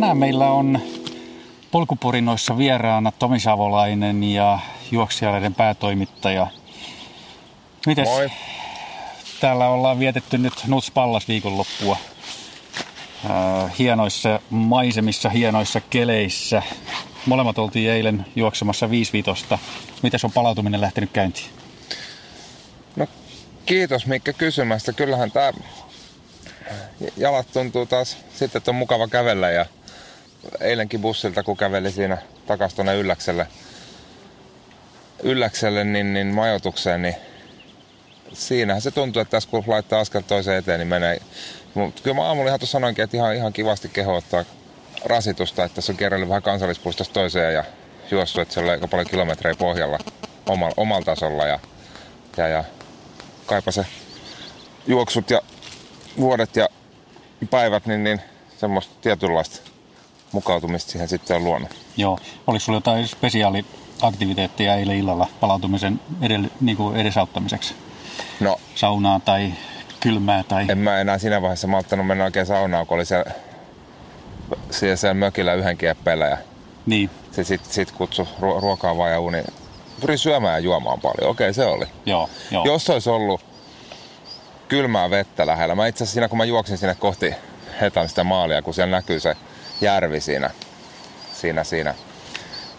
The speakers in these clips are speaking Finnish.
tänään meillä on polkuporinoissa vieraana Tomi Savolainen ja juoksijaleiden päätoimittaja. Mites Moi. täällä ollaan vietetty nyt Nuts Pallas viikonloppua. Hienoissa maisemissa, hienoissa keleissä. Molemmat oltiin eilen juoksemassa 5 Miten on palautuminen lähtenyt käyntiin? No kiitos Mikko kysymästä. Kyllähän tää jalat tuntuu taas sitten, että on mukava kävellä ja eilenkin bussilta kun käveli siinä takas tuonne ylläkselle, ylläkselle niin, niin majoitukseen, niin siinähän se tuntuu, että tässä kun laittaa askel toiseen eteen, niin menee. Mutta kyllä mä aamulla ihan tuossa sanoinkin, että ihan, ihan kivasti keho ottaa rasitusta, että tässä on kerralli vähän kansallispuistosta toiseen ja juossut, että siellä on aika paljon kilometrejä pohjalla omalla, omalla tasolla ja, ja, ja kaipa se juoksut ja vuodet ja päivät, niin, niin semmoista tietynlaista mukautumista siihen sitten on luonut. Joo. Oliko sulla jotain spesiaaliaktiviteetteja eilen illalla palautumisen edelle, niin kuin edesauttamiseksi? No, Saunaa tai kylmää tai... en mä enää siinä vaiheessa malttanut mennä oikein saunaan, kun oli siellä, siellä, siellä mökillä yhden kieppeillä ja Niin, se sitten sit kutsui ruo- ruokaa vaan ja uni. Pyrin syömään ja juomaan paljon. Okei, se oli. joo, joo. Jos olisi ollut kylmää vettä lähellä. Mä itse asiassa siinä, kun mä juoksin sinne kohti Hetan sitä maalia, kun siellä näkyy se järvi siinä, siinä, siinä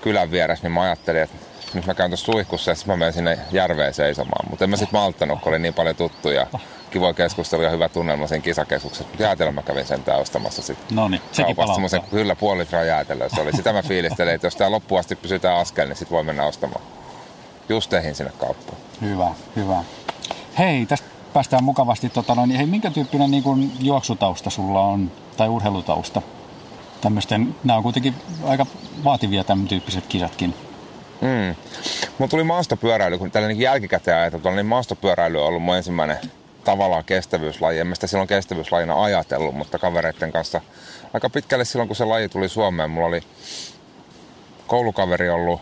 kylän vieressä, niin mä ajattelin, että nyt mä käyn tuossa suihkussa ja sitten mä menen sinne järveen seisomaan. Mutta en mä sitten malttanut, kun oli niin paljon tuttuja. Kivoja keskustelua ja hyvä tunnelma siinä kisakeskuksessa. Jäätelö mä kävin sen ostamassa sitten. No niin, sekin semmoisen kyllä puoli litraa jäätelöä. Se oli. Sitä mä fiilistelin, että jos tää loppuun asti pysytään askel, niin sit voi mennä ostamaan. Just tehin sinne kauppaan. Hyvä, hyvä. Hei, tästä päästään mukavasti. Tota, noin, hei, minkä tyyppinen niin kuin, juoksutausta sulla on, tai urheilutausta? Tämmöisten, nämä on kuitenkin aika vaativia tämän tyyppiset kisatkin. Mm. Mulla tuli maastopyöräily, kun tällä niin jälkikäteen ajateltu, niin maastopyöräily on ollut mun ensimmäinen tavallaan kestävyyslaji. En mä sitä silloin kestävyyslajina ajatellut, mutta kavereiden kanssa aika pitkälle silloin, kun se laji tuli Suomeen, mulla oli koulukaveri ollut,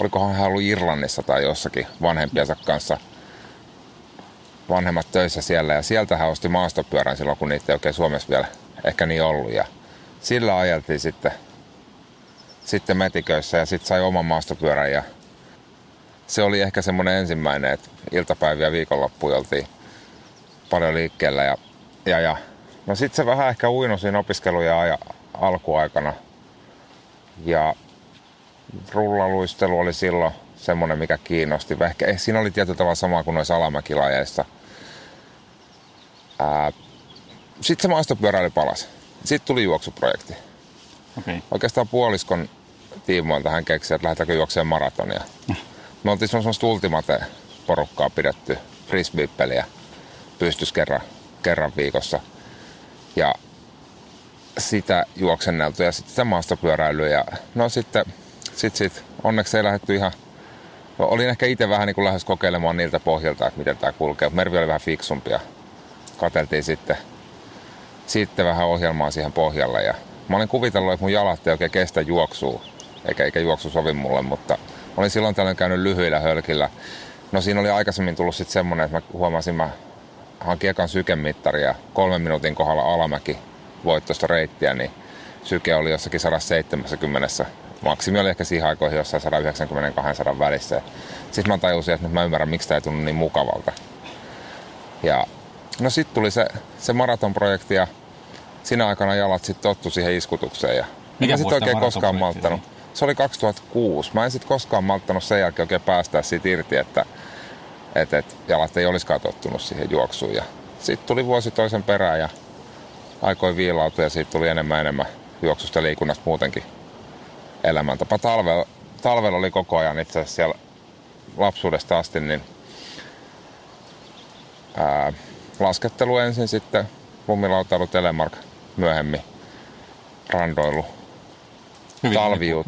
olikohan hän ollut Irlannissa tai jossakin vanhempiensa kanssa vanhemmat töissä siellä ja sieltä hän osti maastopyörän silloin, kun niitä ei oikein Suomessa vielä ehkä niin ollut ja sillä ajeltiin sitten sitten metiköissä ja sitten sai oman maastopyörän ja se oli ehkä semmoinen ensimmäinen, että iltapäiviä viikonloppuja oltiin paljon liikkeellä ja, ja, ja no sitten se vähän ehkä uinu siinä opiskeluja aja, alkuaikana ja rullaluistelu oli silloin semmoinen, mikä kiinnosti. Ehkä eh, siinä oli tietyllä tavalla sama kuin noissa alamäkilajeissa. Sitten se maastopyöräily palasi. Sitten tuli juoksuprojekti. Okay. oikeastaan puoliskon tiimoilta hän keksi, että lähdetäänkö juokseen maratonia. Me oltiin semmoista ultimate porukkaa pidetty frisbee-peliä pystys kerran, kerran viikossa. Ja sitä juoksenneltu ja sitten sitä maastopyöräilyä. Ja no sitten sit, sit, onneksi ei lähdetty ihan... No, olin ehkä itse vähän niin kuin lähes kokeilemaan niiltä pohjalta, että miten tämä kulkee. Mervi oli vähän fiksumpi ja katseltiin sitten sitten vähän ohjelmaa siihen pohjalle. Ja mä olin kuvitellut, että mun jalat ei oikein kestä juoksua, eikä, eikä juoksu sovi mulle, mutta olin silloin tällöin käynyt lyhyillä hölkillä. No siinä oli aikaisemmin tullut sitten semmonen, että mä huomasin, mä hankin ekan sykemittari ja kolmen minuutin kohdalla alamäki voittoista reittiä, niin syke oli jossakin 170. Maksimi oli ehkä siihen aikoihin jossain 190-200 välissä. Sitten mä tajusin, että nyt mä ymmärrän, miksi tämä ei tunnu niin mukavalta. Ja no sitten tuli se, se maratonprojekti ja siinä aikana jalat sitten tottu siihen iskutukseen. Ja Mikä sitten oikein koskaan malttanut. Se oli 2006. Mä en sitten koskaan malttanut sen jälkeen oikein päästää siitä irti, että et, et jalat ei olisikaan tottunut siihen juoksuun. Ja sitten tuli vuosi toisen perään ja aikoi viilautua ja siitä tuli enemmän enemmän juoksusta liikunnasta muutenkin elämäntapa. Talvella, talvella oli koko ajan itse asiassa siellä lapsuudesta asti, niin ää, laskettelu ensin, sitten lumilautailu, telemark, myöhemmin randoilu, Hyvin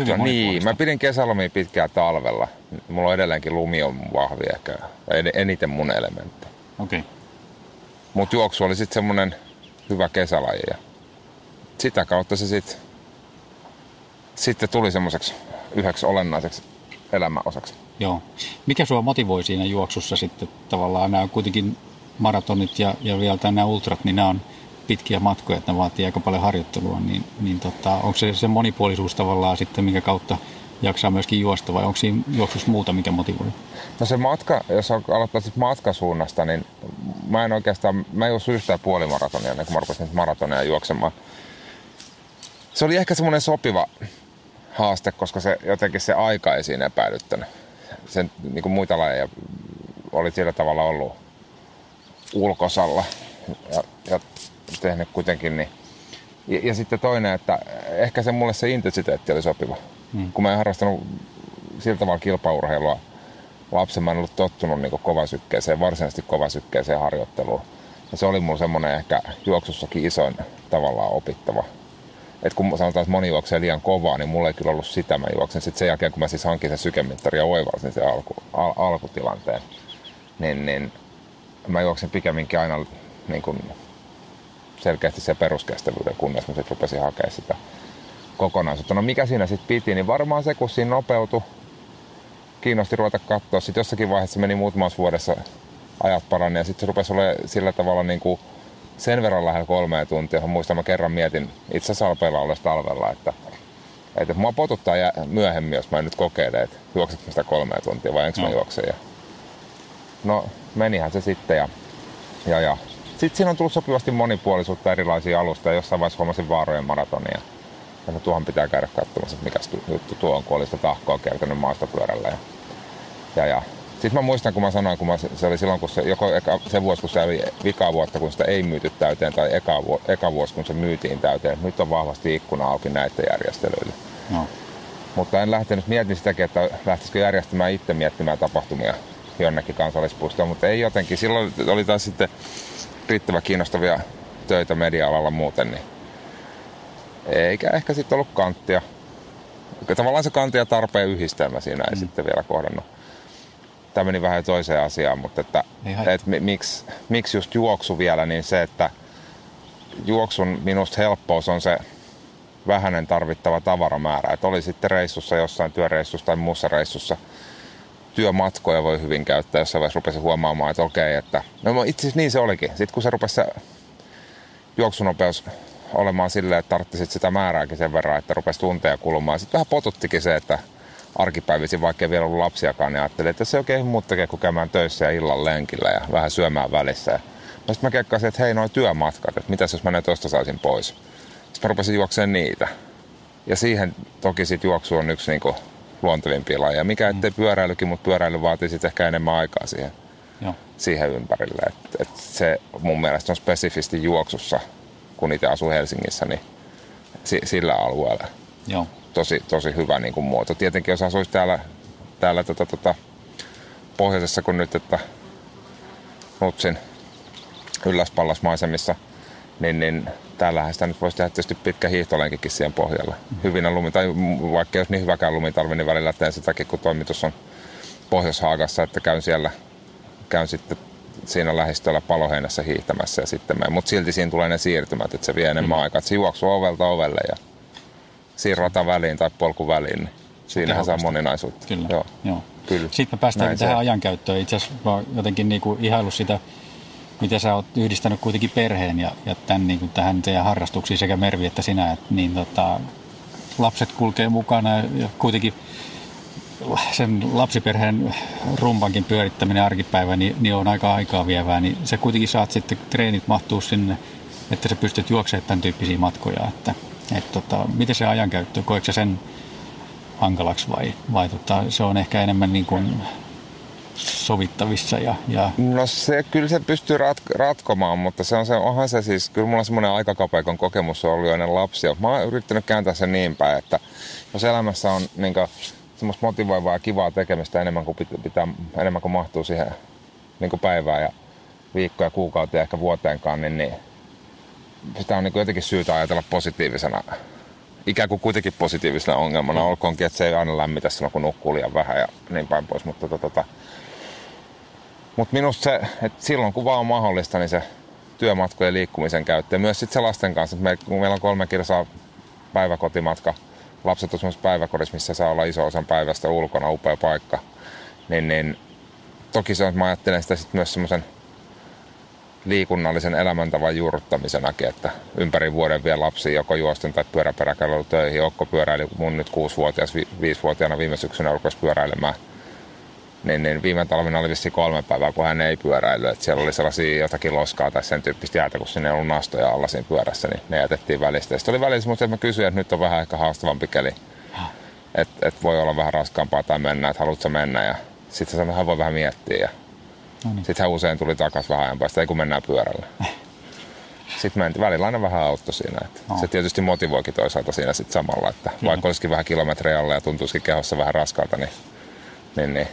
hyvin Niin, mä pidin kesälomia pitkään talvella. Mulla on edelleenkin lumi on vahvi ehkä, en- eniten mun elementti. Okei. Okay. Mutta juoksu oli sitten semmonen hyvä kesälaji ja sitä kautta se sitten sitten tuli semmoiseksi yhdeksi olennaiseksi elämäosaksi. Joo. Mikä sua motivoi siinä juoksussa sitten tavallaan? Nämä on kuitenkin maratonit ja, ja vielä nämä ultrat, niin nämä on pitkiä matkoja, että ne vaatii aika paljon harjoittelua, niin, niin tota, onko se se monipuolisuus tavallaan sitten, minkä kautta jaksaa myöskin juosta vai onko siinä juoksussa muuta, mikä motivoi? No se matka, jos aloittaa sitten matkasuunnasta, niin mä en oikeastaan, mä en juossut yhtään puolimaratonia ennen kuin mä rupesin maratonia juoksemaan. Se oli ehkä semmoinen sopiva haaste, koska se jotenkin se aika ei siinä epäilyttänyt. Sen niin kuin muita lajeja oli sillä tavalla ollut ulkosalla ja, ja tehnyt kuitenkin niin. Ja, ja, sitten toinen, että ehkä se mulle se intensiteetti oli sopiva. Hmm. Kun mä en harrastanut sillä tavalla kilpaurheilua lapsen, mä en ollut tottunut niin kovasykkeeseen, varsinaisesti kovasykkeeseen harjoitteluun. Ja se oli mulla semmoinen ehkä juoksussakin isoin tavallaan opittava että kun sanotaan, että moni juoksee liian kovaa, niin mulla ei kyllä ollut sitä. Mä juoksen sitten sen jälkeen, kun mä siis hankin sen sykemittari ja oivalsin sen alku, al, alkutilanteen, niin, niin mä juoksen pikemminkin aina niin kuin selkeästi se peruskestävyyden, kunnes mä sitten rupesin hakemaan sitä kokonaisuutta. No mikä siinä sitten piti, niin varmaan se, kun siinä nopeutui, kiinnosti ruveta katsoa. Sitten jossakin vaiheessa meni muutamassa vuodessa ajat parani ja sitten se rupesi olemaan sillä tavalla niin kuin sen verran lähellä kolmea tuntia. Muistan, mä kerran mietin itse asiassa alpeilla ollessa talvella, että, että mua potuttaa myöhemmin, jos mä en nyt kokeile, että juoksetko sitä kolmea tuntia vai enkö no. mä juoksen. Ja... No, menihän se sitten ja, ja, ja. Sitten siinä on tullut sopivasti monipuolisuutta erilaisia alusta jossain vaiheessa huomasin vaarojen maratonia. Ja no, tuohon pitää käydä katsomassa, että mikä juttu tuo on, kun oli sitä tahkoa kertynyt maastopyörällä. Ja, ja, ja sitten mä muistan, kun mä sanoin, kun mä, se oli silloin, kun se, joko eka, se vuosi, kun se oli vika vuotta, kun sitä ei myyty täyteen, tai eka, eka vuosi, kun se myytiin täyteen. Nyt on vahvasti ikkuna auki näiden järjestelyille. No. Mutta en lähtenyt miettimään sitäkin, että lähtisikö järjestämään itse miettimään tapahtumia jonnekin kansallispuistoon, mutta ei jotenkin. Silloin oli taas sitten riittävä kiinnostavia töitä media-alalla muuten, niin eikä ehkä sitten ollut kanttia. Tavallaan se kantia tarpeen yhdistelmä siinä ei mm. sitten vielä kohdannut tämä meni vähän toiseen asiaan, mutta että, että miksi, miksi just juoksu vielä, niin se, että juoksun minusta helppous on se vähäinen tarvittava tavaramäärä. Että oli sitten reissussa, jossain työreissussa tai muussa reissussa, työmatkoja voi hyvin käyttää, jossain vaiheessa rupesi huomaamaan, että okei, että no itse asiassa niin se olikin. Sitten kun se rupesi se juoksunopeus olemaan silleen, että tarvitsisit sitä määrääkin sen verran, että rupesi tunteja kulumaan. Sitten vähän potuttikin se, että arkipäivisin, vaikka ei vielä ollut lapsiakaan, niin ajattelin, että se oikein muut tekee kuin käymään töissä ja illan lenkillä ja vähän syömään välissä. No sitten mä kekkasin, että hei, noin työmatkat, että mitäs jos mä ne tosta saisin pois. Sitten mä rupesin juokseen niitä. Ja siihen toki sit juoksu on yksi niinku luontevimpia lajeja. Mikä mm. ettei pyöräilykin, mutta pyöräily vaatii sitten ehkä enemmän aikaa siihen, Joo. siihen ympärille. Et, et se mun mielestä on spesifisti juoksussa, kun itse asuu Helsingissä, niin sillä alueella. Joo tosi, tosi hyvä niin kuin muoto. Tietenkin jos asuisi täällä, täällä tota, tota, pohjoisessa kuin nyt, että Nutsin ylläspallasmaisemissa, niin, niin täällähän sitä nyt voisi tehdä tietysti pitkä hiihtolenkikin siihen pohjalla. Hyvinä lumi, tai vaikka jos niin hyväkään lumitalvi, niin välillä teen sitäkin, kun toimitus on Pohjois-Haagassa, että käyn siellä, käyn sitten siinä lähistöllä paloheinässä hiihtämässä ja sitten menen. Mutta silti siinä tulee ne siirtymät, että se vie enemmän mm. aikaa. Että se juoksuu ovelta ovelle ja siirrata väliin tai polku väliin, niin siinähän saa moninaisuutta. Kyllä. Joo. Joo. Kyllä. Sitten me päästään Näin tähän se. ajankäyttöön. Itse asiassa jotenkin niin kuin ihailu sitä, miten sä oot yhdistänyt kuitenkin perheen ja, ja tämän, niin kuin tähän teidän harrastuksiin sekä Mervi että sinä. Että niin, tota, lapset kulkee mukana ja kuitenkin sen lapsiperheen rumpankin pyörittäminen arkipäivä niin, niin on aika aikaa vievää, niin se kuitenkin saat sitten treenit mahtuu sinne, että sä pystyt juoksemaan tämän tyyppisiä matkoja. Että et tota, miten se ajankäyttö, koetko se sen hankalaksi vai, vai tota, se on ehkä enemmän niin kuin sovittavissa? Ja, ja... No se, kyllä se pystyy rat, ratkomaan, mutta se on se, onhan se siis, kyllä mulla semmoinen aikakapeikon kokemus on ollut jo ennen lapsia. Mä oon yrittänyt kääntää sen niin päin, että jos elämässä on niin kuin, semmoista motivoivaa ja kivaa tekemistä enemmän kuin, pitää, enemmän kuin mahtuu siihen niin kuin päivään ja viikkoja, kuukautia, ehkä vuoteenkaan, niin, niin sitä on niin kuin jotenkin syytä ajatella positiivisena, ikään kuin kuitenkin positiivisena ongelmana, olkoonkin, että se ei aina lämmitä silloin, kun nukkuu liian vähän ja niin päin pois, mutta tota, tota, mutta minusta se, että silloin kun vaan on mahdollista, niin se työmatkojen liikkumisen käyttö ja myös sitten se lasten kanssa, että me, kun meillä on kolme kilsaa päiväkotimatka, lapset on päiväkodissa, missä saa olla iso osan päivästä ulkona, upea paikka, niin, niin toki se on, että mä ajattelen sitä sitten myös semmoisen liikunnallisen elämäntavan juurruttamisenakin, että ympäri vuoden vielä lapsi joko juosten tai pyöräperäkäyllä töihin. Okko pyöräili mun nyt kuusivuotias, vi, viisivuotiaana viime syksynä rupesi pyöräilemään. Niin, niin viime talvena oli vissi kolme päivää, kun hän ei pyöräily. Et siellä oli sellaisia jotakin loskaa tai sen tyyppistä jäätä, kun sinne ei ollut nastoja alla siinä pyörässä, niin ne jätettiin välistä. Sitten oli välissä, mutta mä kysyin, että nyt on vähän ehkä haastavampi keli. Että et voi olla vähän raskaampaa tai mennä, että haluatko mennä. Ja sitten se hän voi vähän miettiä. Ja No niin. Sitten hän usein tuli takaisin vähän ajan päästä, ei kun mennään pyörällä. Sitten mentiin, välillä aina vähän auto siinä. Että no. Se tietysti motivoikin toisaalta siinä sitten samalla, että vaikka olisikin vähän kilometriä alla ja tuntuisikin kehossa vähän raskalta, niin, niin, niin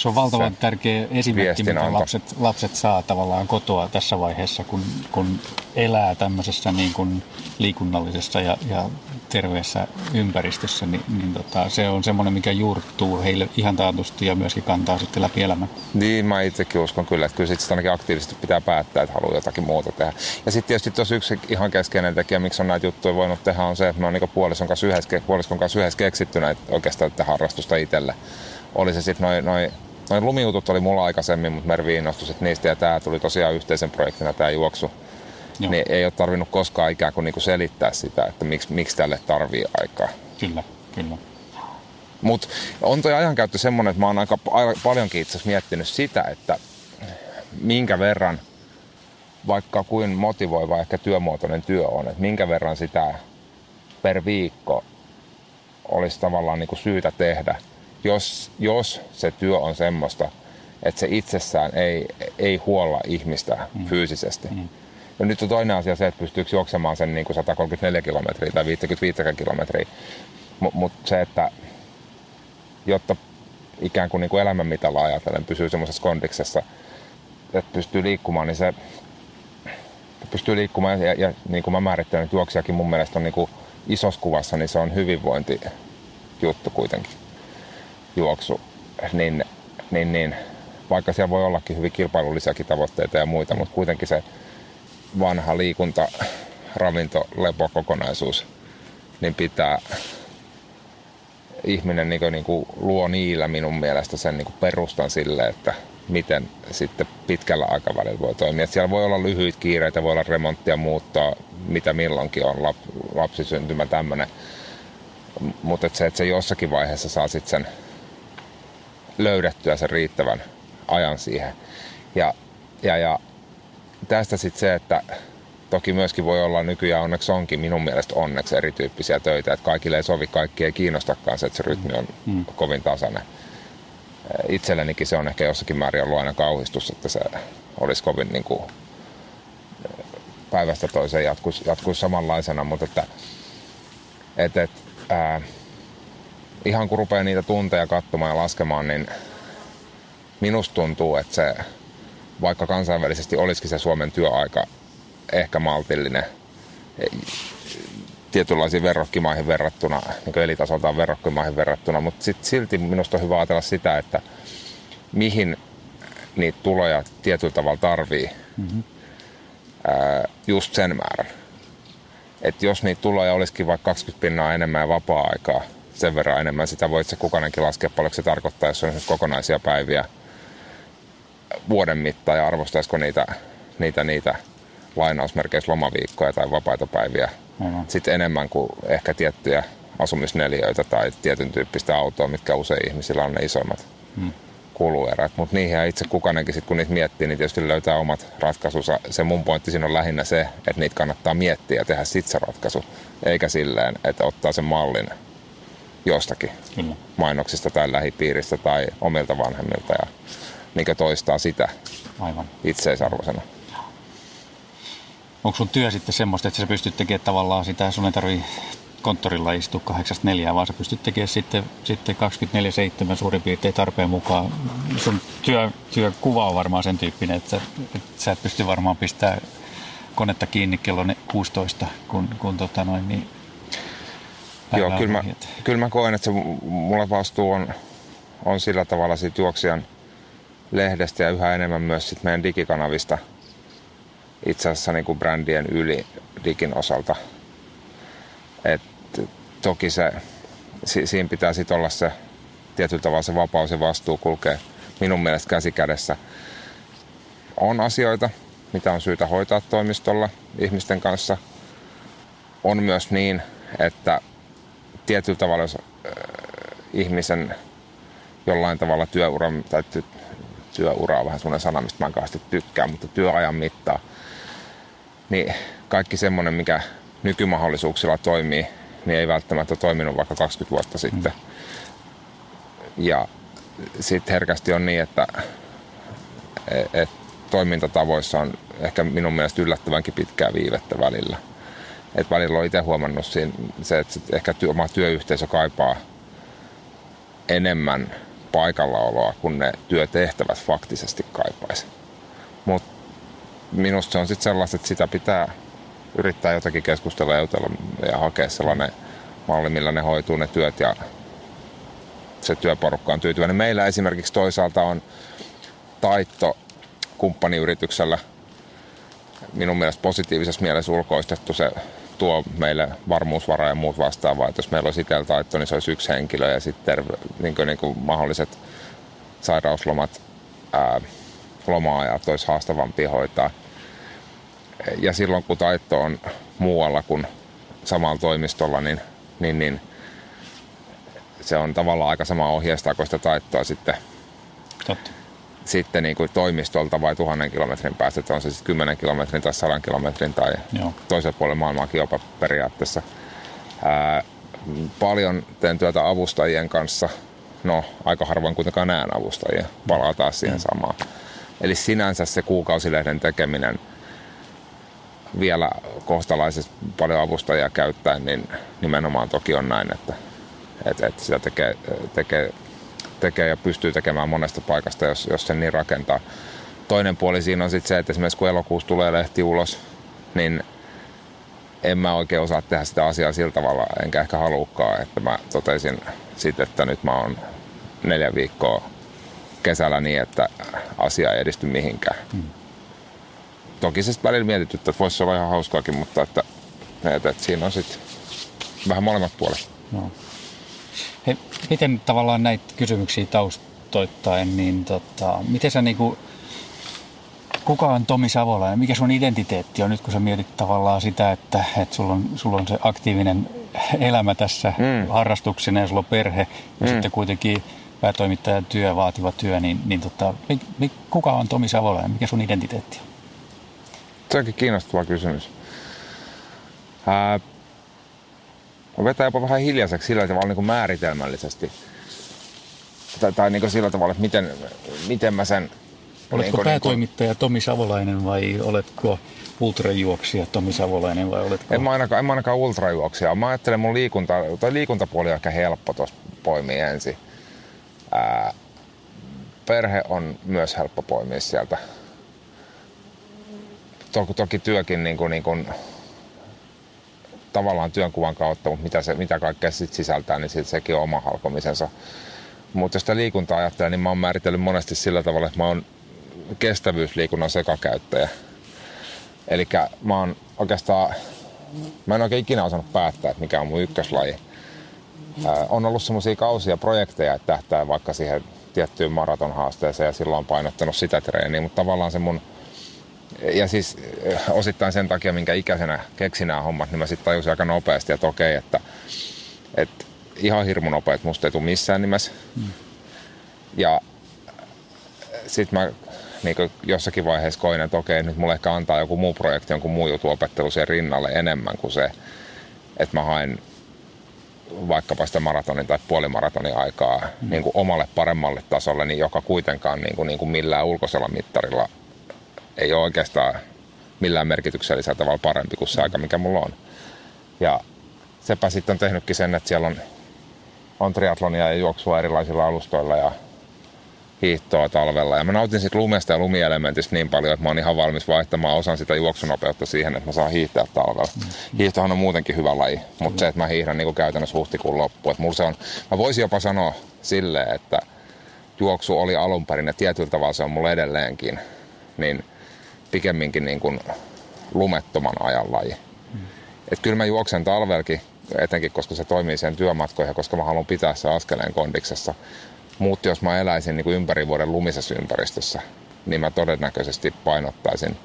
se on valtavan se tärkeä esimerkki, mitä lapset, lapset saa tavallaan kotoa tässä vaiheessa, kun, kun elää tämmöisessä niin kuin liikunnallisessa ja, ja terveessä ympäristössä, niin, niin tota, se on semmoinen, mikä juurtuu heille ihan taatusti ja myöskin kantaa sitten läpi elämän. Niin, mä itsekin uskon kyllä, että kyllä sitten ainakin aktiivisesti pitää päättää, että haluaa jotakin muuta tehdä. Ja sitten tietysti tuossa yksi ihan keskeinen tekijä, miksi on näitä juttuja voinut tehdä, on se, että me on niin puolison kanssa yhdessä, puoliskon kanssa yhdessä keksitty näitä oikeastaan tätä harrastusta itselle. Oli se sitten noin noi Noin lumiutut oli mulla aikaisemmin, mutta Mervi innostui sit niistä ja tämä tuli tosiaan yhteisen projektina tämä juoksu. Joo. Niin ei ole tarvinnut koskaan ikään kuin niinku selittää sitä, että miksi, miksi tälle tarvii aikaa. Kyllä, kyllä. Mutta on toi ajankäyttö semmoinen, että mä oon aika, paljonkin itse miettinyt sitä, että minkä verran, vaikka kuin motivoiva ehkä työmuotoinen työ on, että minkä verran sitä per viikko olisi tavallaan niin kuin syytä tehdä – jos, jos se työ on semmoista, että se itsessään ei, ei huolla ihmistä mm. fyysisesti. Mm. Ja nyt on toinen asia se, että pystyykö juoksemaan sen niin kuin 134 kilometriä tai 55 kilometriä. Mutta mut se, että jotta ikään kuin, niin kuin elämänmitalla ajatellen pysyy semmoisessa kondiksessa, että pystyy liikkumaan, niin se pystyy liikkumaan ja, ja niin kuin mä määrittelen, että juoksijakin mun mielestä on niin kuin isossa kuvassa, niin se on hyvinvointi juttu kuitenkin juoksu, niin, niin, niin vaikka siellä voi ollakin hyvin kilpailullisiakin tavoitteita ja muita, mutta kuitenkin se vanha liikunta, ravinto, lepo kokonaisuus, niin pitää ihminen niin kuin, niin kuin luo niillä minun mielestä sen niin kuin perustan sille, että miten sitten pitkällä aikavälillä voi toimia. Että siellä voi olla lyhyitä kiireitä, voi olla remonttia muuttaa, mitä milloinkin on, lap, lapsisyntymä, tämmöinen. Mutta se, että se jossakin vaiheessa saa sitten sen löydettyä sen riittävän ajan siihen. Ja, ja, ja tästä sitten se, että toki myöskin voi olla nykyään onneksi onkin minun mielestä onneksi erityyppisiä töitä, että kaikille ei sovi, kaikki ei kiinnostakaan se, että se rytmi on mm. kovin tasainen. Itsellenikin se on ehkä jossakin määrin ollut aina kauhistus, että se olisi kovin niin kuin päivästä toiseen jatkuisi, jatkuisi samanlaisena, mutta että, että, että ää, ihan kun rupeaa niitä tunteja katsomaan ja laskemaan, niin minusta tuntuu, että se, vaikka kansainvälisesti olisikin se Suomen työaika ehkä maltillinen, tietynlaisiin verrokkimaihin verrattuna, niin elitasoltaan verrokkimaihin verrattuna, mutta sit silti minusta on hyvä ajatella sitä, että mihin niitä tuloja tietyllä tavalla tarvii mm-hmm. ää, just sen määrän. Että jos niitä tuloja olisikin vaikka 20 pinnaa enemmän ja vapaa-aikaa, sen verran enemmän. Sitä voi itse kukainenkin laskea paljonko se tarkoittaa, jos on kokonaisia päiviä vuoden mittaan ja arvostaisiko niitä, niitä, niitä lainausmerkeissä lomaviikkoja tai vapaita päiviä mm-hmm. sitten enemmän kuin ehkä tiettyjä asumisneliöitä tai tietyn tyyppistä autoa, mitkä usein ihmisillä on ne isoimmat mm. kuluerät. Mutta niihin itse kukainenkin, sit, kun niitä miettii, niin tietysti löytää omat ratkaisunsa. Se mun pointti siinä on lähinnä se, että niitä kannattaa miettiä ja tehdä sitten se ratkaisu, eikä silleen, että ottaa sen mallin jostakin Kyllä. mainoksista tai lähipiiristä tai omilta vanhemmilta ja mikä toistaa sitä Aivan. itseisarvoisena. Onko sun työ sitten semmoista, että sä pystyt tekemään tavallaan sitä, sun ei tarvii konttorilla istua 8-4, vaan sä pystyt tekemään sitten, sitten 24-7 suurin piirtein tarpeen mukaan. Sun työ, työkuva on varmaan sen tyyppinen, että, että sä et pysty varmaan pistämään konetta kiinni kello 16, kun, kun tota noin, niin Joo, kyllä mä, kyllä mä koen, että se mulla vastuu on, on sillä tavalla siitä juoksijan lehdestä ja yhä enemmän myös sit meidän digikanavista itse asiassa niin kuin brändien yli digin osalta. Et toki se, si, siinä pitää sitten olla se tietyllä tavalla se vapaus ja vastuu kulkee minun mielestä käsi kädessä. on asioita, mitä on syytä hoitaa toimistolla ihmisten kanssa. On myös niin, että tietyllä tavalla, jos äh, ihmisen jollain tavalla työura, tai ty, työura on vähän sellainen sana, mistä mä en kauheasti tykkään, mutta työajan mittaa, niin kaikki semmoinen, mikä nykymahdollisuuksilla toimii, niin ei välttämättä toiminut vaikka 20 vuotta sitten. Mm. Ja sitten herkästi on niin, että et toimintatavoissa on ehkä minun mielestä yllättävänkin pitkää viivettä välillä. Et välillä on itse huomannut siinä, se, että ehkä oma työyhteisö kaipaa enemmän paikallaoloa kuin ne työtehtävät faktisesti kaipaisi. Mutta minusta se on sitten sellaista, että sitä pitää yrittää jotakin keskustella ja jutella ja hakea sellainen malli, millä ne hoituu ne työt ja se työporukka on tyytyväinen. Meillä esimerkiksi toisaalta on taitto kumppaniyrityksellä minun mielestä positiivisessa mielessä ulkoistettu. Se tuo meille varmuusvaraa ja muut vastaavaa. Että jos meillä olisi itsellä taitto, niin se olisi yksi henkilö ja sitten niin kuin, niin kuin mahdolliset sairauslomat, ää, loma-ajat olisi haastavampi hoitaa. Ja silloin kun taitto on muualla kuin samalla toimistolla, niin, niin, niin se on tavallaan aika sama ohjeistaako sitä taittoa sitten, Totta. Sitten niin kuin toimistolta vai tuhannen kilometrin päästä, että on se sitten kymmenen kilometrin tai sadan kilometrin tai Joo. toisella puolella maailmaakin jopa periaatteessa. Ää, paljon teen työtä avustajien kanssa. No, aika harvoin kuitenkaan näen avustajia. Palataan siihen mm. samaan. Eli sinänsä se kuukausilehden tekeminen vielä kohtalaisesti paljon avustajia käyttäen, niin nimenomaan toki on näin, että, että, että sitä tekee, tekee, tekee ja pystyy tekemään monesta paikasta, jos, jos sen niin rakentaa. Toinen puoli siinä on sitten se, että esimerkiksi kun elokuussa tulee lehti ulos, niin en mä oikein osaa tehdä sitä asiaa sillä tavalla, enkä ehkä halukaan, että mä totesin sitten, että nyt mä oon neljä viikkoa kesällä niin, että asia ei edisty mihinkään. Hmm. Toki se välillä mietityttää, että voisi olla ihan hauskaakin, mutta että, että, että siinä on sitten vähän molemmat puolet. No. Hei, miten tavallaan näitä kysymyksiä taustoittain, niin tota, miten sä niinku, kuka on Tomi Savola ja mikä sun identiteetti on nyt, kun sä mietit tavallaan sitä, että, että sulla, on, sulla on se aktiivinen elämä tässä mm. harrastuksena ja sulla on perhe ja mm. sitten kuitenkin päätoimittajan työ, vaativa työ, niin, niin tota, kuka on Tomi Savola ja mikä sun identiteetti on? Se onkin kiinnostava kysymys. Ää, vetää jopa vähän hiljaiseksi sillä tavalla niin kuin määritelmällisesti. Tai, tai niin kuin sillä tavalla, että miten, miten mä sen... Oletko niin päätoimittaja niin kuin... Tomi Savolainen vai oletko ultrajuoksija Tomi Savolainen vai oletko... En mä ainakaan, en mä ainakaan ultrajuoksija. Mä ajattelen mun liikunta, tai liikuntapuoli on ehkä helppo tuossa poimia ensin. Ää, perhe on myös helppo poimia sieltä. Toki, toki työkin niin kuin, niin kuin, tavallaan työnkuvan kautta, mutta mitä, se, mitä kaikkea sit sisältää, niin sit sekin on oma halkomisensa. Mutta jos sitä liikuntaa ajattelee, niin mä oon määritellyt monesti sillä tavalla, että mä oon kestävyysliikunnan sekakäyttäjä. Eli mä oon oikeastaan, mä en oikein ikinä osannut päättää, että mikä on mun ykköslaji. Ää, on ollut semmoisia kausia projekteja, että tähtää vaikka siihen tiettyyn maratonhaasteeseen ja silloin on painottanut sitä treeniä, mutta tavallaan se mun ja siis osittain sen takia, minkä ikäisenä keksin nämä hommat, niin mä sitten tajusin aika nopeasti, että okei, että, että ihan hirmu nopeet musta ei tule missään nimessä. Mm. Ja sitten mä niin jossakin vaiheessa koin, että okei, nyt mulle ehkä antaa joku muu projekti, jonkun muu jutu opettelu sen rinnalle enemmän kuin se, että mä haen vaikkapa sitä maratonin tai puolimaratonin aikaa mm. niin kuin omalle paremmalle tasolle, niin joka kuitenkaan niin kuin, niin kuin millään ulkoisella mittarilla ei ole oikeastaan millään merkityksellisellä tavalla parempi kuin se aika, mikä mulla on. Ja sepä sitten on tehnytkin sen, että siellä on, on triatlonia ja juoksua erilaisilla alustoilla ja hiihtoa talvella. Ja mä nautin siitä lumesta ja lumielementistä niin paljon, että mä oon ihan valmis vaihtamaan osan sitä juoksunopeutta siihen, että mä saan hiihtää talvella. Mm. Hiihtohan on muutenkin hyvä laji, mutta mm. se, että mä hiihdän niin käytännössä huhtikuun loppuun. Että mulla se on, mä voisin jopa sanoa silleen, että juoksu oli alun perin ja tietyllä tavalla se on mulle edelleenkin. Niin pikemminkin niin kuin lumettoman ajan laji. Mm. Et kyllä mä juoksen talvelkin, etenkin koska se toimii sen työmatkoihin, koska mä haluan pitää se askeleen kondiksessa. Mutta jos mä eläisin niin kuin ympäri vuoden lumisessa ympäristössä, niin mä todennäköisesti painottaisin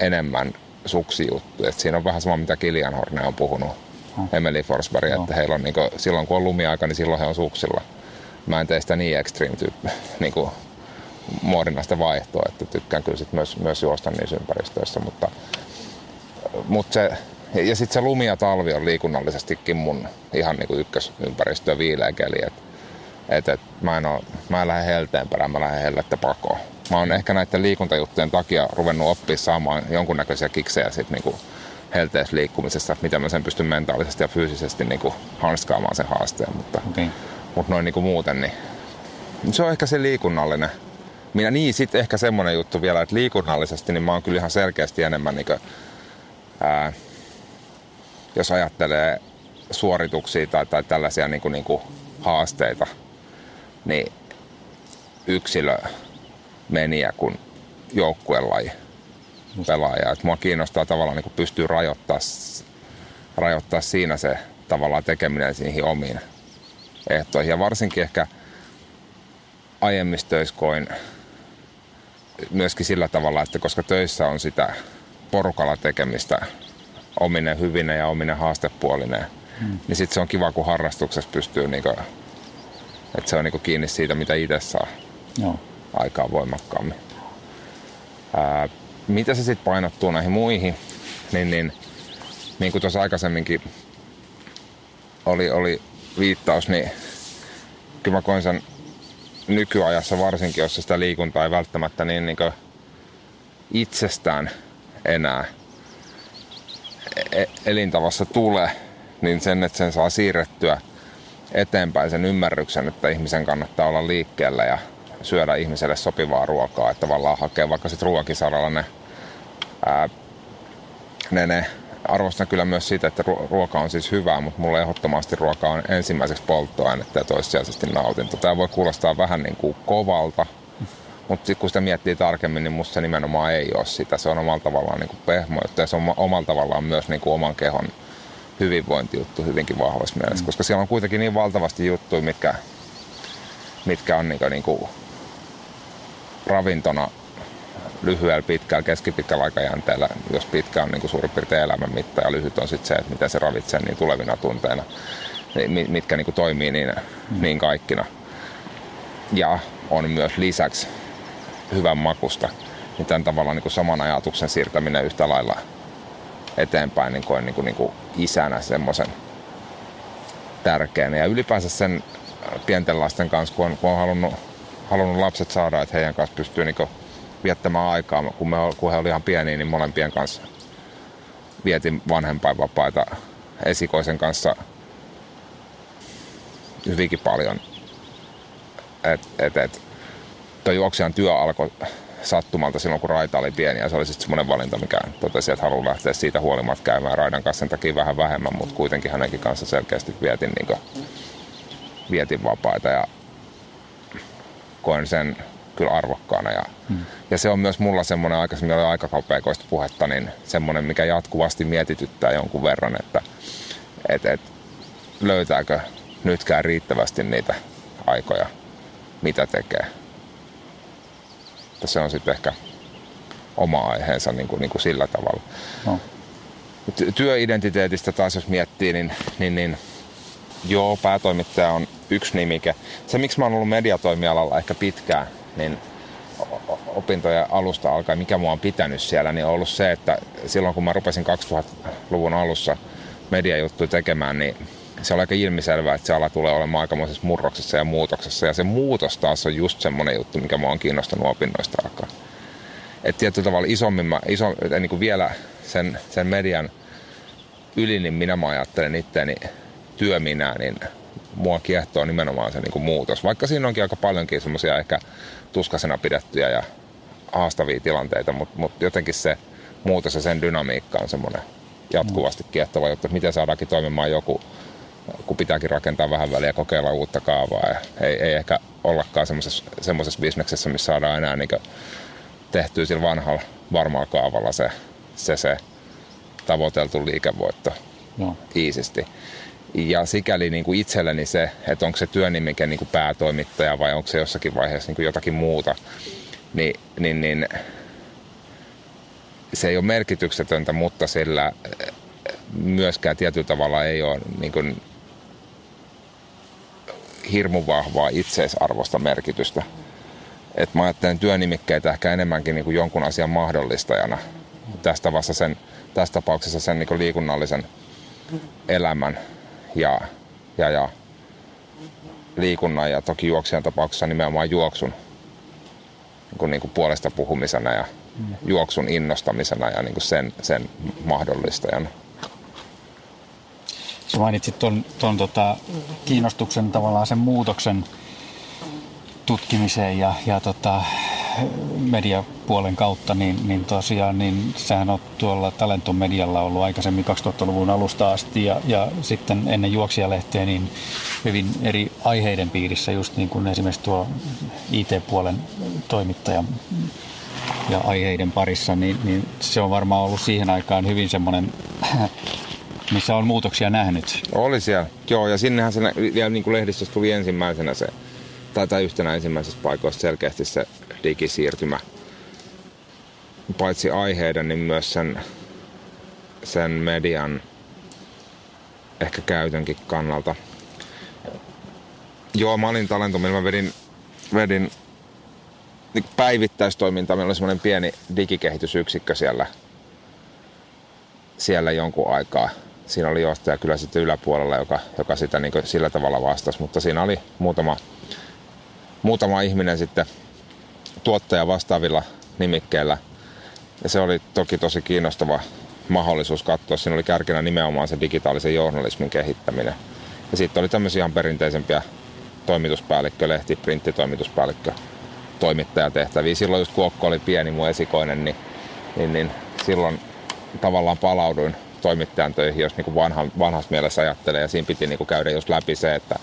enemmän suksijuttuja. Et siinä on vähän sama, mitä Kilian Horne on puhunut, oh. Emily Forsberg, oh. että heillä on niinku, silloin kun on lumiaika, niin silloin he on suksilla. Mä en tee sitä niin extreme tyyppi, niinku, muodinnaista vaihtoa, että tykkään kyllä sit myös, myös juosta niissä ympäristöissä, mutta, mutta se, ja sitten se lumi ja talvi on liikunnallisestikin mun ihan niinku ykkösympäristö viileä keli. Et, et, et, mä, en oo, mä en lähde helteen perään, mä lähden hellettä pakoon. Mä oon ehkä näiden liikuntajuttujen takia ruvennut oppia saamaan jonkunnäköisiä kiksejä sit niinku helteessä liikkumisessa, miten mä sen pystyn mentaalisesti ja fyysisesti niinku hanskaamaan sen haasteen. Mutta, okay. mutta noin niinku muuten, niin se on ehkä se liikunnallinen. Minä niin, sitten ehkä semmoinen juttu vielä, että liikunnallisesti niin mä oon kyllä ihan selkeästi enemmän niin kuin, ää, jos ajattelee suorituksia tai, tai tällaisia niin kuin, niin kuin haasteita, niin yksilö meniä kuin joukkuelaji pelaaja. Et mua kiinnostaa tavallaan niin pystyy rajoittaa, rajoittaa siinä se tavallaan tekeminen siihen omiin ehtoihin. Ja varsinkin ehkä aiemmissa töissä koin myöskin sillä tavalla, että koska töissä on sitä porukalla tekemistä ominen hyvinen ja ominen haastepuolinen, hmm. niin sitten se on kiva, kun harrastuksessa pystyy, niinku, että se on niinku kiinni siitä, mitä itse saa Joo. aikaa voimakkaammin. Ää, mitä se sitten painottuu näihin muihin, niin, niin, niin kuin tuossa aikaisemminkin oli, oli viittaus, niin kyllä mä koin sen nykyajassa varsinkin, jossa sitä liikuntaa ei välttämättä niin, niin itsestään enää e-, elintavassa tule, niin sen, että sen saa siirrettyä eteenpäin sen ymmärryksen, että ihmisen kannattaa olla liikkeellä ja syödä ihmiselle sopivaa ruokaa, että tavallaan hakee vaikka sitten ruokisaralla ne, ää, ne, ne arvostan kyllä myös sitä, että ruoka on siis hyvää, mutta mulle ehdottomasti ruoka on ensimmäiseksi polttoainetta ja toissijaisesti nautinto. Tämä voi kuulostaa vähän niin kuin kovalta, mutta kun sitä miettii tarkemmin, niin musta se nimenomaan ei ole sitä. Se on omalla tavallaan niin kuin pehmoutta ja se on omalla tavallaan myös niin kuin oman kehon hyvinvointijuttu hyvinkin vahvassa mielessä, mm. koska siellä on kuitenkin niin valtavasti juttuja, mitkä, mitkä on niin kuin, niin kuin ravintona lyhyellä, pitkällä, keskipitkällä aikajänteellä, jos pitkä on niin kuin suurin piirtein elämän mitta ja lyhyt on sitten se, että miten se ravitsee niin tulevina tunteina, niin mitkä niin kuin toimii niin, mm. niin kaikkina. Ja on myös lisäksi hyvän makusta. Niin tämän tavallaan niin kuin saman ajatuksen siirtäminen yhtä lailla eteenpäin niin kuin, niin kuin, niin kuin isänä semmoisen tärkeänä. Ja ylipäänsä sen pienten lasten kanssa, kun on, kun on halunnut, halunnut lapset saada, että heidän kanssa pystyy niin kuin viettämään aikaa. Kun, me, kun he olivat ihan pieniä, niin molempien kanssa vietin vanhempainvapaita esikoisen kanssa hyvinkin paljon. Et, et, et, tuo juoksijan työ alkoi sattumalta silloin, kun Raita oli pieni ja se oli sitten semmoinen valinta, mikä totesi, että haluan lähteä siitä huolimatta käymään Raidan kanssa sen takia vähän vähemmän, mutta kuitenkin hänenkin kanssa selkeästi vietin, niin kuin, vietin vapaita ja koen sen kyllä arvokkaana. Ja, hmm. ja se on myös mulla semmoinen, aikaisemmin oli aikakauppeikoista puhetta, niin semmoinen, mikä jatkuvasti mietityttää jonkun verran, että et, et, löytääkö nytkään riittävästi niitä aikoja, mitä tekee. Että se on sitten ehkä oma aiheensa niin kuin, niin kuin sillä tavalla. No. Työidentiteetistä taas jos miettii, niin, niin, niin joo, päätoimittaja on yksi nimike. Se, miksi mä oon ollut mediatoimialalla ehkä pitkään, niin opintoja alusta alkaen, mikä mua on pitänyt siellä, niin on ollut se, että silloin kun mä rupesin 2000-luvun alussa mediajuttuja tekemään, niin se on aika ilmiselvää, että se ala tulee olemaan aikamoisessa murroksessa ja muutoksessa. Ja se muutos taas on just semmoinen juttu, mikä mua on kiinnostanut opinnoista alkaen. Että tietyllä tavalla isommin, mä, iso, niin kuin vielä sen, sen median yli, niin minä mä ajattelen itseäni työminä, niin mua kiehtoo nimenomaan se niin kuin muutos. Vaikka siinä onkin aika paljonkin semmoisia ehkä tuskasena pidettyjä ja haastavia tilanteita, mutta mut jotenkin se muutos ja sen dynamiikka on semmoinen jatkuvasti kiehtova juttu, että miten saadaankin toimimaan joku, kun pitääkin rakentaa vähän väliä ja kokeilla uutta kaavaa. Ja ei, ei ehkä ollakaan semmoisessa bisneksessä, missä saadaan enää niin tehtyä sillä vanhalla varmalla kaavalla se, se, se tavoiteltu liikevoitto no. iisisti. Ja sikäli niin kuin itselleni se, että onko se työnimike niin kuin päätoimittaja vai onko se jossakin vaiheessa niin kuin jotakin muuta, niin, niin, niin se ei ole merkityksetöntä, mutta sillä myöskään tietyllä tavalla ei ole niin kuin, hirmu vahvaa itseisarvosta merkitystä. Et mä ajattelen työnimikkeitä ehkä enemmänkin niin kuin jonkun asian mahdollistajana. Tästä, vasta sen, tässä tapauksessa sen niin kuin liikunnallisen elämän ja, ja, ja liikunnan ja toki juoksijan tapauksessa nimenomaan juoksun niin kuin, niin kuin puolesta puhumisena ja juoksun innostamisena ja niin kuin sen, sen mahdollistajana. Sä mainitsit tuon, tuon tota, kiinnostuksen tavallaan sen muutoksen tutkimiseen ja, ja tota, mediapuolen kautta, niin, niin tosiaan niin sähän on tuolla Talentum Medialla ollut aikaisemmin 2000-luvun alusta asti ja, ja sitten ennen juoksijalehteä niin hyvin eri aiheiden piirissä, just niin kuin esimerkiksi tuo IT-puolen toimittaja ja aiheiden parissa, niin, niin se on varmaan ollut siihen aikaan hyvin semmoinen missä on muutoksia nähnyt. Oli siellä, joo, ja sinnehän se vielä niin kuin lehdistössä tuli ensimmäisenä se, tai, tai yhtenä ensimmäisessä paikoista selkeästi se digisiirtymä. Paitsi aiheiden, niin myös sen, sen median ehkä käytönkin kannalta. Joo, mä olin talentumilla, mä vedin, vedin päivittäistoimintaa. Meillä oli semmoinen pieni digikehitysyksikkö siellä, siellä jonkun aikaa siinä oli johtaja kyllä sitten yläpuolella, joka, joka sitä niin sillä tavalla vastasi, mutta siinä oli muutama, muutama ihminen sitten tuottaja vastaavilla nimikkeillä. Ja se oli toki tosi kiinnostava mahdollisuus katsoa. Siinä oli kärkenä nimenomaan se digitaalisen journalismin kehittäminen. Ja sitten oli tämmöisiä ihan perinteisempiä toimituspäällikkö, lehti, printtitoimituspäällikkö, toimittajatehtäviä. Silloin just Kuokko oli pieni mun esikoinen, niin, niin, niin silloin tavallaan palauduin toimittajan töihin, jos niin vanha, vanhassa mielessä ajattelee. Ja siinä piti niin kuin käydä just läpi se, että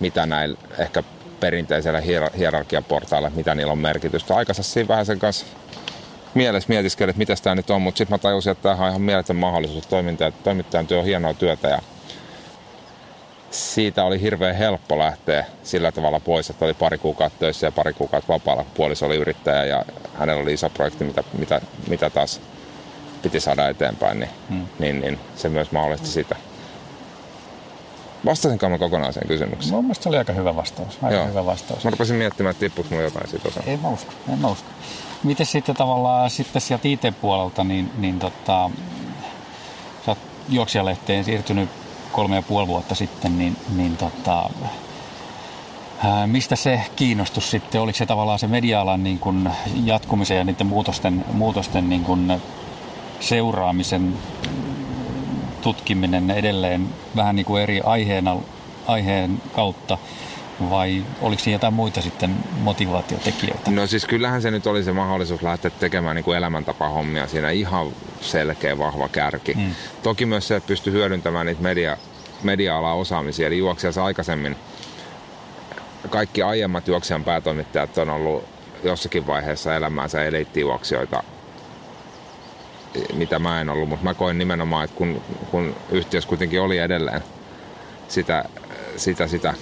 mitä näillä ehkä perinteisellä hierarkiaportailla, mitä niillä on merkitystä. Aikansa siinä vähän sen kanssa mielessä mietiskelin, että mitä tämä nyt on, mutta sitten mä tajusin, että tämä on ihan mieletön mahdollisuus. Toimittajan, toimittajan työ on hienoa työtä ja siitä oli hirveän helppo lähteä sillä tavalla pois, että oli pari kuukautta töissä ja pari kuukautta vapaalla. Puoliso oli yrittäjä ja hänellä oli iso projekti, mitä, mitä, mitä taas piti saada eteenpäin, niin, hmm. niin, niin se myös mahdollisti sitä. Vastasinko mä kokonaiseen kysymykseen? Mun mielestä se oli aika hyvä vastaus. Aika Joo. hyvä vastaus. Mä rupesin miettimään, että tippuiko mulla jotain siitä osaa. Ei mä usko, en mä usko. Miten sitten tavallaan sitten sieltä IT-puolelta, niin, niin tota, sä oot juoksijalehteen siirtynyt kolme ja puoli vuotta sitten, niin, niin tota, ää, mistä se kiinnostus sitten, oliko se tavallaan se media-alan niin kun jatkumisen ja niiden muutosten, muutosten niin kun seuraamisen tutkiminen edelleen vähän niin kuin eri aiheena, aiheen kautta vai oliko siinä jotain muita sitten motivaatiotekijöitä? No siis kyllähän se nyt oli se mahdollisuus lähteä tekemään niin kuin elämäntapahommia. Siinä ihan selkeä, vahva kärki. Hmm. Toki myös se, että pystyi hyödyntämään niitä media, media-alan osaamisia. Eli juoksijassa aikaisemmin kaikki aiemmat juoksijan päätoimittajat on ollut jossakin vaiheessa elämäänsä eliittijuoksijoita mitä mä en ollut, mutta mä koin nimenomaan, että kun, kun yhtiössä kuitenkin oli edelleen sitä, sitä, sitä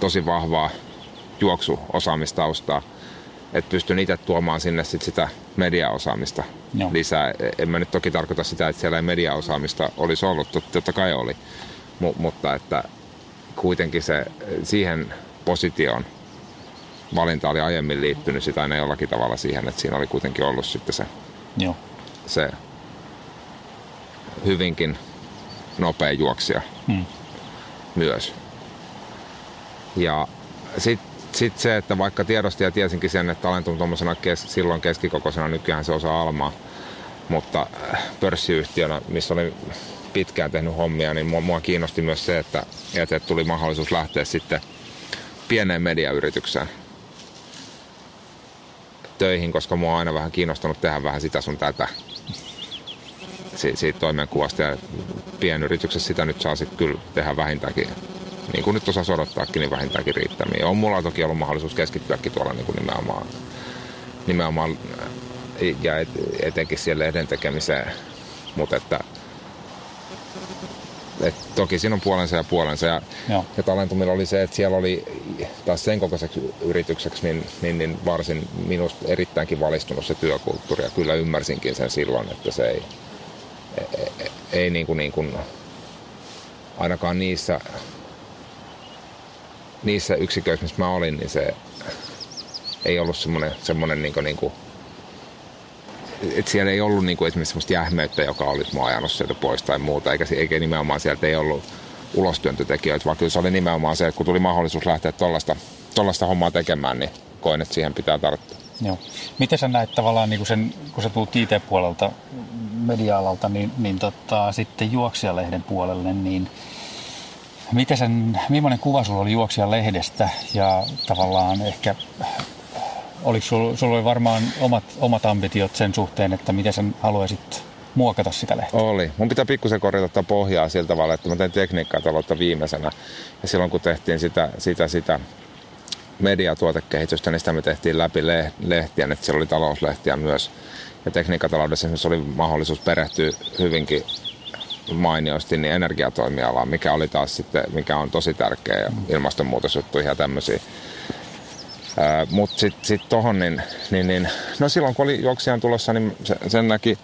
tosi vahvaa juoksuosaamistaustaa, että pystyn itse tuomaan sinne sit sitä mediaosaamista Joo. lisää. En mä nyt toki tarkoita sitä, että siellä ei mediaosaamista olisi ollut, totta kai oli, M- mutta että kuitenkin se siihen positioon valinta oli aiemmin liittynyt sitä aina jollakin tavalla siihen, että siinä oli kuitenkin ollut sitten se Joo. se hyvinkin nopea juoksija hmm. myös. Ja sitten sit se, että vaikka tiedosti ja tiesinkin sen, että talentum tuommoisena kes, silloin keskikokoisena, nykyään se osaa almaa, mutta äh, pörssiyhtiönä, missä oli pitkään tehnyt hommia, niin mua, mua kiinnosti myös se, että, että tuli mahdollisuus lähteä sitten pieneen mediayritykseen töihin, koska mua on aina vähän kiinnostanut tehdä vähän sitä sun tätä. Si- siitä toimenkuvasta ja pienyrityksessä sitä nyt saa sitten kyllä tehdä vähintäänkin. Niin kuin nyt osaa odottaakin, niin vähintäänkin riittämiä. On mulla toki ollut mahdollisuus keskittyäkin tuolla niin kuin nimenomaan, nimenomaan ja et, etenkin siellä lehden tekemiseen, mutta että et toki siinä on puolensa ja puolensa. Ja, ja talentumilla oli se, että siellä oli taas sen kokoiseksi yritykseksi niin, niin, niin varsin minusta erittäinkin valistunut se työkulttuuri. Ja kyllä ymmärsinkin sen silloin, että se ei, ei, ei, ei niin kuin, niin kuin, ainakaan niissä, niissä yksiköissä, missä mä olin, niin se ei ollut semmoinen, semmoinen niin kuin, niin kuin et siellä ei ollut niinku esimerkiksi sellaista jähmeyttä, joka olisi mua ajanut sieltä pois tai muuta, eikä, eikä nimenomaan sieltä ei ollut ulostyöntötekijöitä, vaan kyllä se oli nimenomaan se, että kun tuli mahdollisuus lähteä tuollaista hommaa tekemään, niin koin, että siihen pitää tarttua. Joo. Miten sä näet tavallaan, niin kun, sen, kun sä tulet IT-puolelta, media-alalta, niin, niin tota, sitten juoksijalehden puolelle, niin miten sen, millainen kuva sulla oli juoksijalehdestä ja tavallaan ehkä oliko sulla, sulla oli varmaan omat, omat ambitiot sen suhteen, että miten sen haluaisit muokata sitä lehteä? Oli. Mun pitää pikkusen korjata pohjaa sillä tavalla, että mä tein tekniikkaa taloutta viimeisenä. Ja silloin kun tehtiin sitä, sitä, sitä mediatuotekehitystä, niin sitä me tehtiin läpi lehtiä, että siellä oli talouslehtiä myös. Ja tekniikkataloudessa esimerkiksi oli mahdollisuus perehtyä hyvinkin mainiosti niin energiatoimialaan, mikä oli taas sitten, mikä on tosi tärkeä ja ilmastonmuutosjuttuja ja tämmöisiä. Mutta sitten sit tuohon, niin, niin, niin, no silloin kun oli juoksijan tulossa, niin sen, sen näki,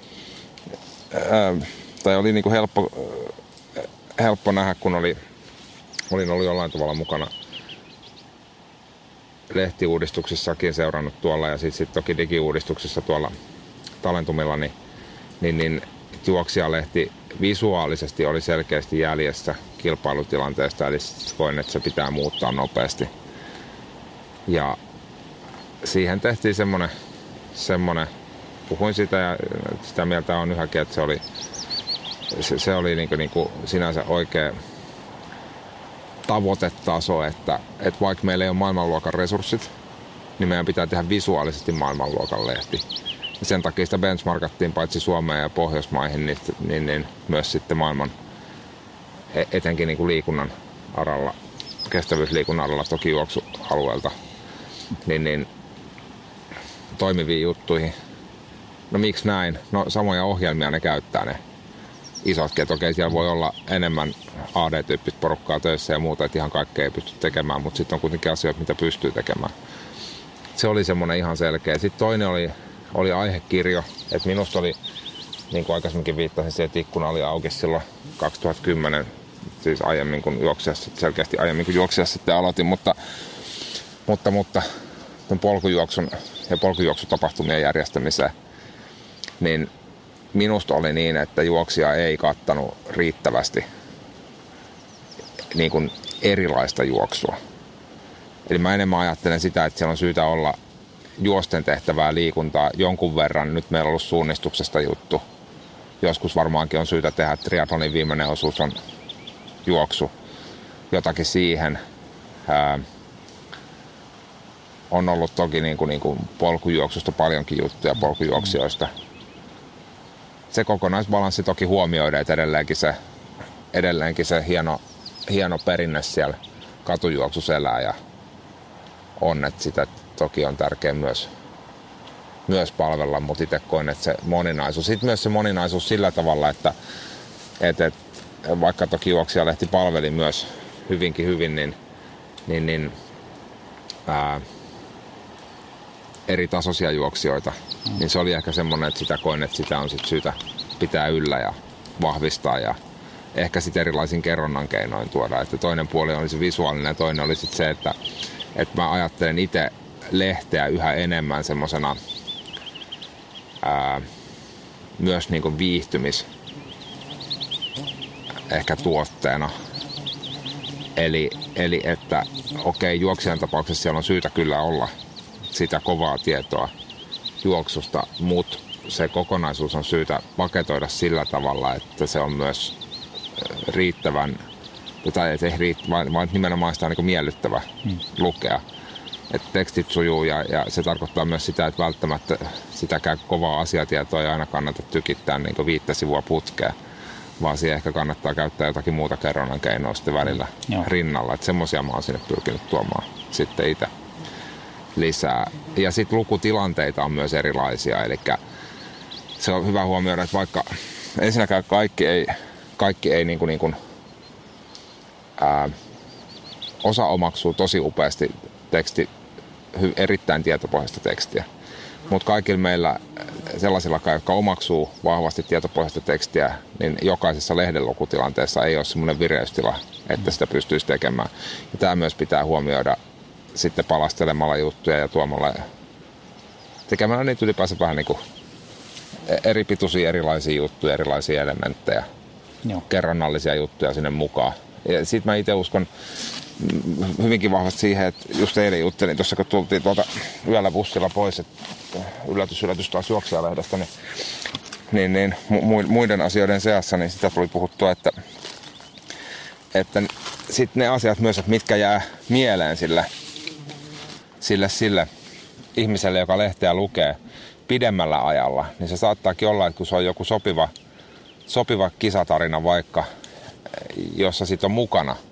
ää, tai oli niinku helppo, helppo nähdä, kun oli, olin ollut jollain tavalla mukana lehtiuudistuksissakin seurannut tuolla ja sitten sit toki digiuudistuksissa tuolla Talentumilla, niin, niin, niin juoksijalehti visuaalisesti oli selkeästi jäljessä kilpailutilanteesta, eli koin, että se pitää muuttaa nopeasti – ja siihen tehtiin semmonen, semmonen puhuin sitä ja sitä mieltä on yhäkin, että se oli, se, se oli niinku, niinku sinänsä oikea tavoitetaso, että, että vaikka meillä ei ole maailmanluokan resurssit, niin meidän pitää tehdä visuaalisesti maailmanluokan lehti. Sen takia sitä benchmarkattiin paitsi Suomeen ja Pohjoismaihin, niin, niin, niin myös sitten maailman, e, etenkin niin kuin liikunnan aralla, kestävyysliikunnan aralla toki juoksualueelta niin, niin toimiviin juttuihin. No miksi näin? No samoja ohjelmia ne käyttää ne isotkin, että okei siellä voi olla enemmän AD-tyyppistä porukkaa töissä ja muuta, että ihan kaikkea ei pysty tekemään, mutta sitten on kuitenkin asioita, mitä pystyy tekemään. Se oli semmoinen ihan selkeä. Sitten toinen oli, oli aihekirjo, että minusta oli, niin kuin aikaisemminkin viittasin, se, että ikkuna oli auki silloin 2010, siis aiemmin kuin juoksia, selkeästi aiemmin kuin juoksia sitten aloitin, mutta mutta, mutta polkujuoksun ja polkujuoksutapahtumien järjestämiseen, niin minusta oli niin, että juoksija ei kattanut riittävästi niin kuin erilaista juoksua. Eli mä enemmän ajattelen sitä, että siellä on syytä olla juosten tehtävää liikuntaa jonkun verran. Nyt meillä on ollut suunnistuksesta juttu. Joskus varmaankin on syytä tehdä, triathlonin viimeinen osuus on juoksu. Jotakin siihen. Ää, on ollut toki niin kuin, niin kuin polkujuoksusta paljonkin juttuja polkujuoksijoista. Se kokonaisbalanssi toki huomioida, että edelleenkin se, edelleenkin se hieno, hieno perinne siellä katujuoksussa elää ja on, että sitä toki on tärkeä myös, myös palvella, mutta itse koen, että se moninaisuus, sitten myös se moninaisuus sillä tavalla, että, että, että vaikka toki juoksijalehti palveli myös hyvinkin hyvin, niin, niin, niin ää, eri tasoisia juoksijoita, mm. niin se oli ehkä semmoinen, että sitä koin, että sitä on sit syytä pitää yllä ja vahvistaa ja ehkä sitten erilaisin kerronnan keinoin tuoda. Että toinen puoli oli se visuaalinen ja toinen oli sitten se, että, että mä ajattelen itse lehteä yhä enemmän semmoisena myös niin kuin viihtymis ehkä tuotteena. Eli, eli että okei, juoksijan tapauksessa siellä on syytä kyllä olla sitä kovaa tietoa juoksusta, mutta se kokonaisuus on syytä paketoida sillä tavalla, että se on myös riittävän, tai ei riitt, vaan, vaan nimenomaan sitä on niin miellyttävä hmm. lukea. Että tekstit sujuu ja, ja, se tarkoittaa myös sitä, että välttämättä sitäkään kovaa asiatietoa ei aina kannata tykittää niin viittä sivua putkea, vaan siihen ehkä kannattaa käyttää jotakin muuta kerronnan keinoa sitten välillä hmm. rinnalla. Että semmoisia mä oon sinne pyrkinyt tuomaan sitten itse lisää. Ja sitten lukutilanteita on myös erilaisia, eli se on hyvä huomioida, että vaikka ensinnäkään kaikki ei, kaikki ei niin kuin, niin kuin ää, osa omaksuu tosi upeasti teksti, erittäin tietopohjaista tekstiä. Mutta kaikilla meillä sellaisilla, jotka omaksuu vahvasti tietopohjaista tekstiä, niin jokaisessa lehdenlukutilanteessa ei ole semmoinen vireystila, että sitä pystyisi tekemään. Ja tämä myös pitää huomioida sitten palastelemalla juttuja ja tuomalla tekemällä niitä ylipäänsä vähän niin kuin eri pituisia erilaisia juttuja, erilaisia elementtejä, Joo. kerronnallisia juttuja sinne mukaan. Ja sitten mä itse uskon hyvinkin vahvasti siihen, että just eilen juttelin tuossa, kun tultiin tuolta yöllä bussilla pois, että yllätys, yllätys taas juoksijalehdestä, niin, niin, niin muiden asioiden seassa, niin sitä tuli puhuttua, että, että sitten ne asiat myös, että mitkä jää mieleen sille, sille, sille ihmiselle, joka lehteä lukee pidemmällä ajalla, niin se saattaakin olla, että kun se on joku sopiva, sopiva kisatarina vaikka, jossa sitten on mukana –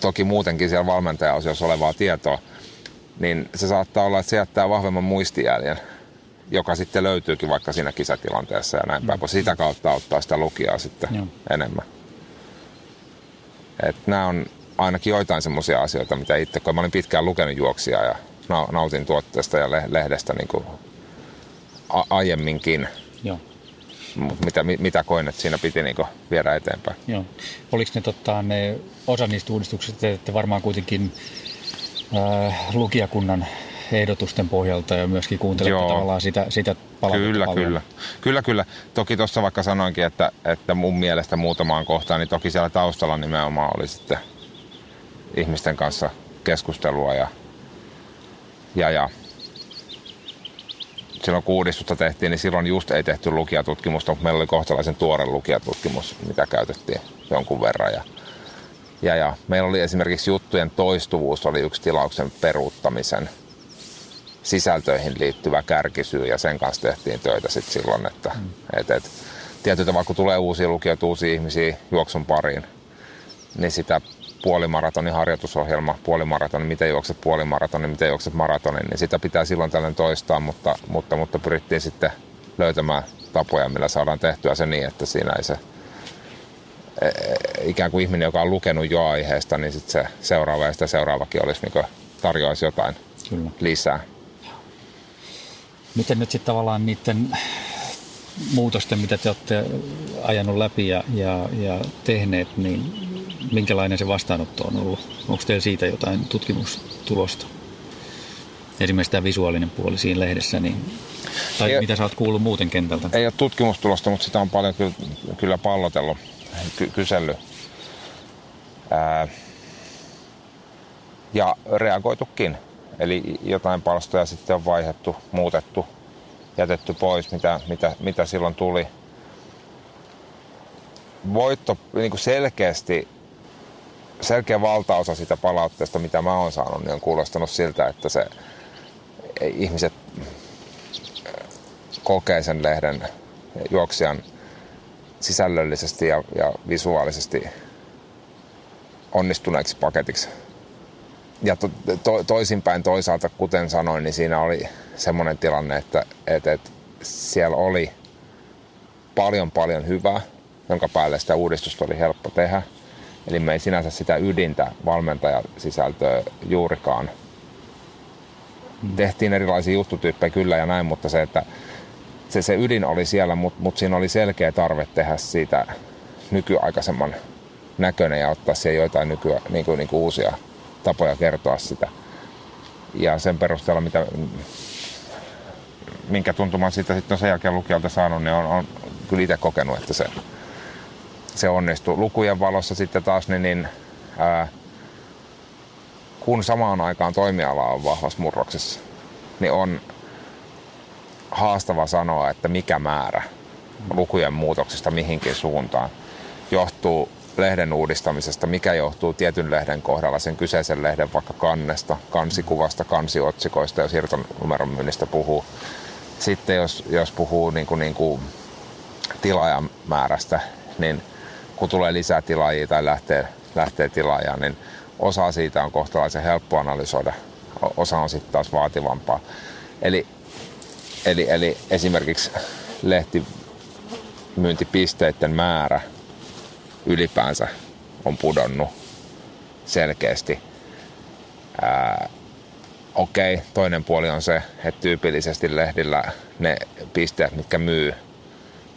toki muutenkin siellä valmentajaosiossa olevaa tietoa, niin se saattaa olla, että se jättää vahvemman muistijäljen, joka sitten löytyykin vaikka siinä kisatilanteessa ja näin päin, kun sitä kautta ottaa sitä lukijaa sitten Joo. enemmän. Et nämä on ainakin joitain semmoisia asioita, mitä itse, kun mä olin pitkään lukenut juoksia ja nautin tuotteesta ja lehdestä niin kuin a- aiemminkin. Joo mitä, mitä koin, että siinä piti niin viedä eteenpäin. Joo. Oliko ne, tota, ne osa niistä uudistuksista, että varmaan kuitenkin äh, lukijakunnan ehdotusten pohjalta ja myöskin kuuntelette Joo. tavallaan sitä, sitä Kyllä, paljon. kyllä. Kyllä, kyllä. Toki tuossa vaikka sanoinkin, että, että mun mielestä muutamaan kohtaan, niin toki siellä taustalla nimenomaan oli sitten ihmisten kanssa keskustelua ja, ja, ja silloin kun uudistusta tehtiin, niin silloin just ei tehty lukijatutkimusta, mutta meillä oli kohtalaisen tuore lukijatutkimus, mitä käytettiin jonkun verran. Ja, ja, ja meillä oli esimerkiksi juttujen toistuvuus oli yksi tilauksen peruuttamisen sisältöihin liittyvä kärkisyy ja sen kanssa tehtiin töitä sitten silloin, että mm. et, et, tietyllä tavalla kun tulee uusia lukijoita, uusia ihmisiä juoksun pariin, niin sitä puolimaratonin harjoitusohjelma, puolimaratonin, miten juokset puolimaratonin, miten juokset maratonin, niin sitä pitää silloin tällöin toistaa, mutta, mutta, mutta pyrittiin sitten löytämään tapoja, millä saadaan tehtyä se niin, että siinä ei se e, e, ikään kuin ihminen, joka on lukenut jo aiheesta, niin sitten se seuraava ja sitä seuraavakin olisi niin tarjoaisi jotain Kyllä. lisää. Miten nyt sitten tavallaan niiden muutosten, mitä te olette ajanut läpi ja, ja, ja tehneet, niin minkälainen se vastaanotto on ollut? Onko teillä siitä jotain tutkimustulosta? Esimerkiksi tämä visuaalinen puoli siinä lehdessä, niin, tai ei, mitä sä oot kuullut muuten kentältä? Ei ole tutkimustulosta, mutta sitä on paljon kyllä, kyllä pallotellut, ky- kysellyt. Ää, ja reagoitukin. Eli jotain palstoja sitten on vaihdettu, muutettu, jätetty pois, mitä, mitä, mitä silloin tuli. Voitto niin kuin selkeästi selkeä valtaosa sitä palautteesta, mitä mä oon saanut, niin on kuulostanut siltä, että se ihmiset kokee sen lehden juoksijan sisällöllisesti ja, ja visuaalisesti onnistuneeksi paketiksi. Ja to, to, toisinpäin toisaalta, kuten sanoin, niin siinä oli semmoinen tilanne, että, että, että siellä oli paljon paljon hyvää, jonka päälle sitä uudistusta oli helppo tehdä – Eli me ei sinänsä sitä ydintä valmentajasisältöä juurikaan. Mm. Tehtiin erilaisia juttutyyppejä kyllä ja näin, mutta se, että se, se ydin oli siellä, mutta mut siinä oli selkeä tarve tehdä siitä nykyaikaisemman näköinen ja ottaa siihen joitain nykyä, niin kuin, niin kuin uusia tapoja kertoa sitä. Ja sen perusteella, mitä, minkä tuntuman siitä sitten on sen jälkeen lukijalta saanut, niin on, on kyllä itse kokenut, että se se onnistuu. Lukujen valossa sitten taas niin, niin ää, kun samaan aikaan toimiala on vahvassa murroksessa, niin on haastava sanoa, että mikä määrä lukujen muutoksesta mihinkin suuntaan johtuu lehden uudistamisesta, mikä johtuu tietyn lehden kohdalla sen kyseisen lehden vaikka kannesta, kansikuvasta, kansiotsikoista ja siirtonumeron myynnistä puhuu. Sitten jos, jos puhuu niin kuin, niin kuin tilaajamäärästä, niin kun tulee lisää tilaajia tai lähtee, lähtee tilaajaan, niin osa siitä on kohtalaisen helppo analysoida, osa on sitten taas vaativampaa. Eli, eli, eli esimerkiksi lehtimyyntipisteiden määrä ylipäänsä on pudonnut selkeästi. Okei, okay, toinen puoli on se, että tyypillisesti lehdillä ne pisteet, mitkä myy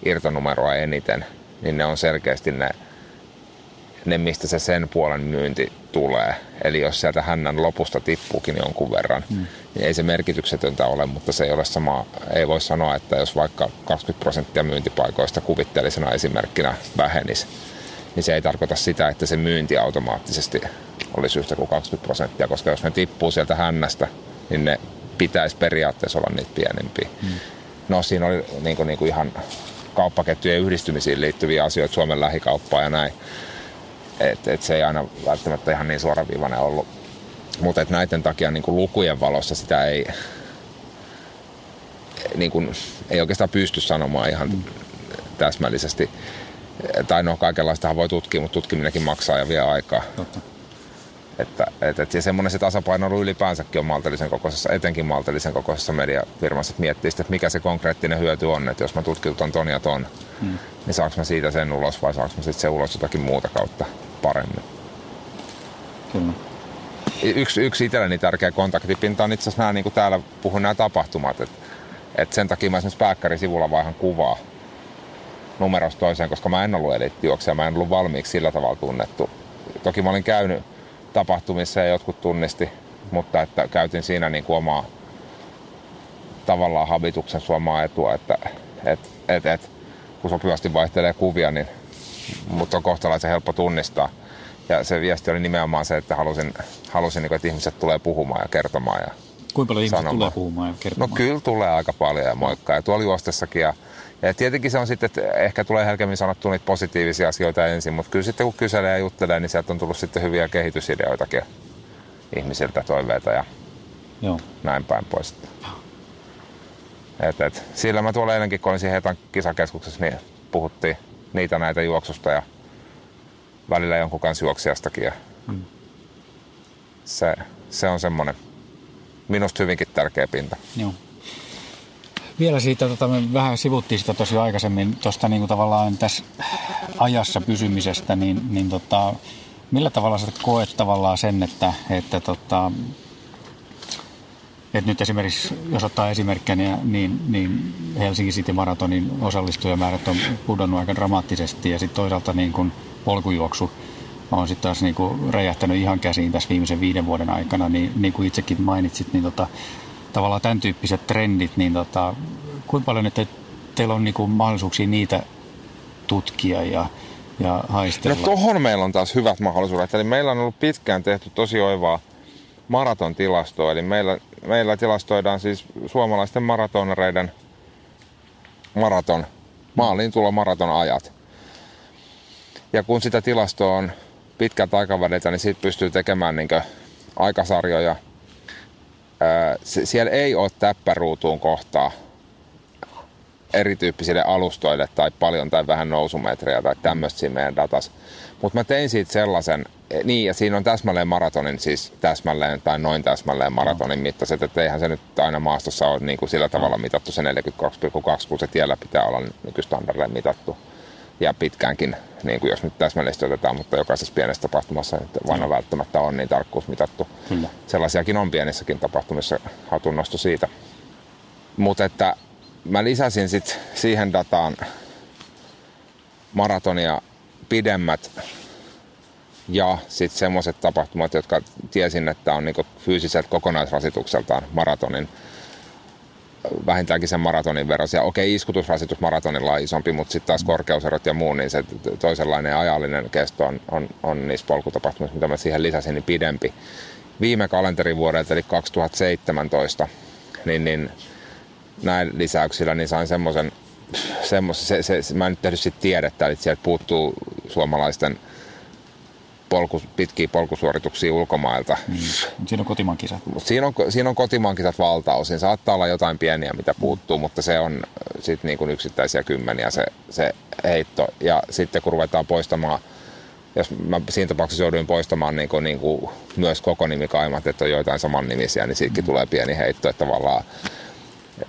irtonumeroa eniten, niin ne on selkeästi ne, ne mistä se sen puolen myynti tulee. Eli jos sieltä hännän lopusta tippuukin jonkun verran, mm. niin ei se merkityksetöntä ole, mutta se ei ole sama. Ei voi sanoa, että jos vaikka 20 prosenttia myyntipaikoista kuvitteellisena esimerkkinä vähenisi, niin se ei tarkoita sitä, että se myynti automaattisesti olisi yhtä kuin 20 prosenttia, koska jos ne tippuu sieltä hännästä, niin ne pitäisi periaatteessa olla niitä pienempiä. Mm. No siinä oli niin kuin, niin kuin ihan kauppaketjujen yhdistymisiin liittyviä asioita, Suomen lähikauppaa ja näin. Et, et se ei aina välttämättä ihan niin suoraviivainen ollut. Mutta näiden takia niin kuin lukujen valossa sitä ei, niin kuin, ei oikeastaan pysty sanomaan ihan mm. täsmällisesti. Tai no kaikenlaistahan voi tutkia, mutta tutkiminenkin maksaa ja vie aikaa. Totta. Että, et, et, ja semmoinen se tasapaino ylipäänsäkin on maltillisen kokoisessa, etenkin maltillisen kokoisessa mediafirmassa, että miettii sitä, että mikä se konkreettinen hyöty on, että jos mä tutkiutan ton ja ton, hmm. niin saanko mä siitä sen ulos vai saanko mä sitten se ulos jotakin muuta kautta paremmin. Kyllä. Yksi, yksi itselleni tärkeä kontaktipinta on itse asiassa nämä, niin kuin täällä puhun nämä tapahtumat, että et sen takia mä esimerkiksi Pääkkärin sivulla vaihan kuvaa numerosta toiseen, koska mä en ollut eliittijuoksija, mä en ollut valmiiksi sillä tavalla tunnettu. Toki mä olin käynyt tapahtumissa ja jotkut tunnisti, mutta että käytin siinä niin kuin omaa tavallaan habituksen suomaa etua, että et, et, et, kun sopivasti vaihtelee kuvia, niin mutta on kohtalaisen helppo tunnistaa. Ja se viesti oli nimenomaan se, että halusin, halusin niin kuin, että ihmiset tulee puhumaan ja kertomaan. Ja Kuinka paljon ihmiset tulee puhumaan ja kertomaan? No kyllä tulee aika paljon ja moikkaa. Ja tuolla juostessakin ja ja tietenkin se on sitten, että ehkä tulee helkemmin sanottua niitä positiivisia asioita ensin, mutta kyllä sitten kun kyselee ja juttelee, niin sieltä on tullut sitten hyviä kehitysideoitakin ihmisiltä toiveita ja Joo. näin päin pois. Et, et, sillä mä tuolla eilenkin, kun olin siinä Hetan kisakeskuksessa, niin puhuttiin niitä näitä juoksusta ja välillä jonkun kanssa juoksijastakin. Ja mm. se, se on semmoinen minusta hyvinkin tärkeä pinta. Joo vielä siitä, tota, me vähän sivuttiin sitä tosi aikaisemmin tuosta niin tavallaan tässä ajassa pysymisestä, niin, niin tota, millä tavalla sä koet tavallaan sen, että, että tota, että nyt esimerkiksi, jos ottaa esimerkkiä, niin, niin, niin Helsinki City Maratonin osallistujamäärät on pudonnut aika dramaattisesti ja sitten toisaalta niin kun polkujuoksu on sitten taas niin kuin räjähtänyt ihan käsiin tässä viimeisen viiden vuoden aikana, niin, niin kuin itsekin mainitsit, niin tota, tavallaan tämän tyyppiset trendit, niin tota, kuinka paljon että teillä on niinku mahdollisuuksia niitä tutkia ja, ja haistella? No tohon meillä on taas hyvät mahdollisuudet. Eli meillä on ollut pitkään tehty tosi oivaa maraton tilastoa. Eli meillä, meillä tilastoidaan siis suomalaisten maratonereiden maraton, maaliin tulo maraton ajat. Ja kun sitä tilastoa on pitkältä aikaväliltä, niin siitä pystyy tekemään niin aikasarjoja – siellä ei ole täppäruutuun kohtaa erityyppisille alustoille tai paljon tai vähän nousumetrejä tai tämmöistä siinä meidän datas. Mutta mä tein siitä sellaisen, e, niin ja siinä on täsmälleen maratonin, siis täsmälleen tai noin täsmälleen maratonin no. mittaiset, että eihän se nyt aina maastossa ole niin kuin sillä tavalla mitattu se 42,2, kun se tiellä pitää olla nykystandardille mitattu ja pitkäänkin, niin kuin jos nyt täsmällisesti otetaan, mutta jokaisessa pienessä tapahtumassa että vain välttämättä on niin tarkkuus mitattu. Kyllä. Sellaisiakin on pienissäkin tapahtumissa hatunnosto siitä. Mutta että mä lisäsin sit siihen dataan maratonia pidemmät ja sitten semmoiset tapahtumat, jotka tiesin, että on niinku fyysiseltä kokonaisrasitukseltaan maratonin vähintäänkin sen maratonin verran. Okei, iskutusrasitus maratonilla on isompi, mutta sitten taas korkeuserot ja muu, niin se toisenlainen ajallinen kesto on, on, on niissä polkutapahtumissa, mitä mä siihen lisäsin, niin pidempi. Viime kalenterivuodelta, eli 2017, niin, niin näin lisäyksillä niin sain semmoisen, se, se, se, mä en nyt tehnyt sitten tiedettä, eli sieltä puuttuu suomalaisten – polku, pitkiä polkusuorituksia ulkomailta. Mm. Siinä on kotimaan kisat. Siinä on, siinä on kotimaan kisat valtaosin. Saattaa olla jotain pieniä, mitä puuttuu, mutta se on sitten niin kuin yksittäisiä kymmeniä se, se heitto. Ja sitten kun ruvetaan poistamaan jos mä siinä tapauksessa jouduin poistamaan niin kuin, niin kuin myös koko nimikaimat, että on joitain samannimisiä, niin siitäkin mm. tulee pieni heitto, että tavallaan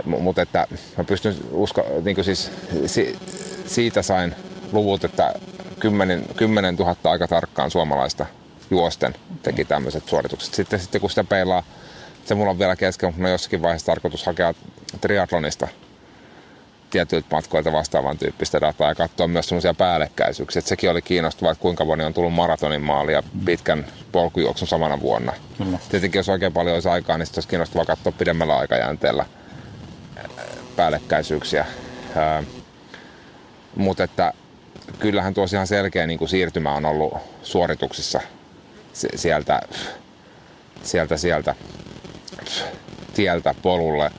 mutta että mä pystyn usko, niin kuin siis, si, siitä sain luvut, että 10, 10 000 aika tarkkaan suomalaista juosten teki tämmöiset suoritukset. Sitten, sitten kun sitä peilaa, se mulla on vielä kesken, mutta on jossakin vaiheessa tarkoitus hakea triatlonista tietyiltä matkoilta vastaavan tyyppistä dataa ja katsoa myös semmoisia päällekkäisyyksiä. Et sekin oli kiinnostavaa, että kuinka moni on tullut maratonin maalia pitkän polkujuoksun samana vuonna. Kyllä. Tietenkin jos oikein paljon olisi aikaa, niin olisi kiinnostavaa katsoa pidemmällä aikajänteellä päällekkäisyyksiä. Mutta että kyllähän tuossa ihan selkeä niin kuin siirtymä on ollut suorituksissa sieltä, sieltä, sieltä tieltä polulle.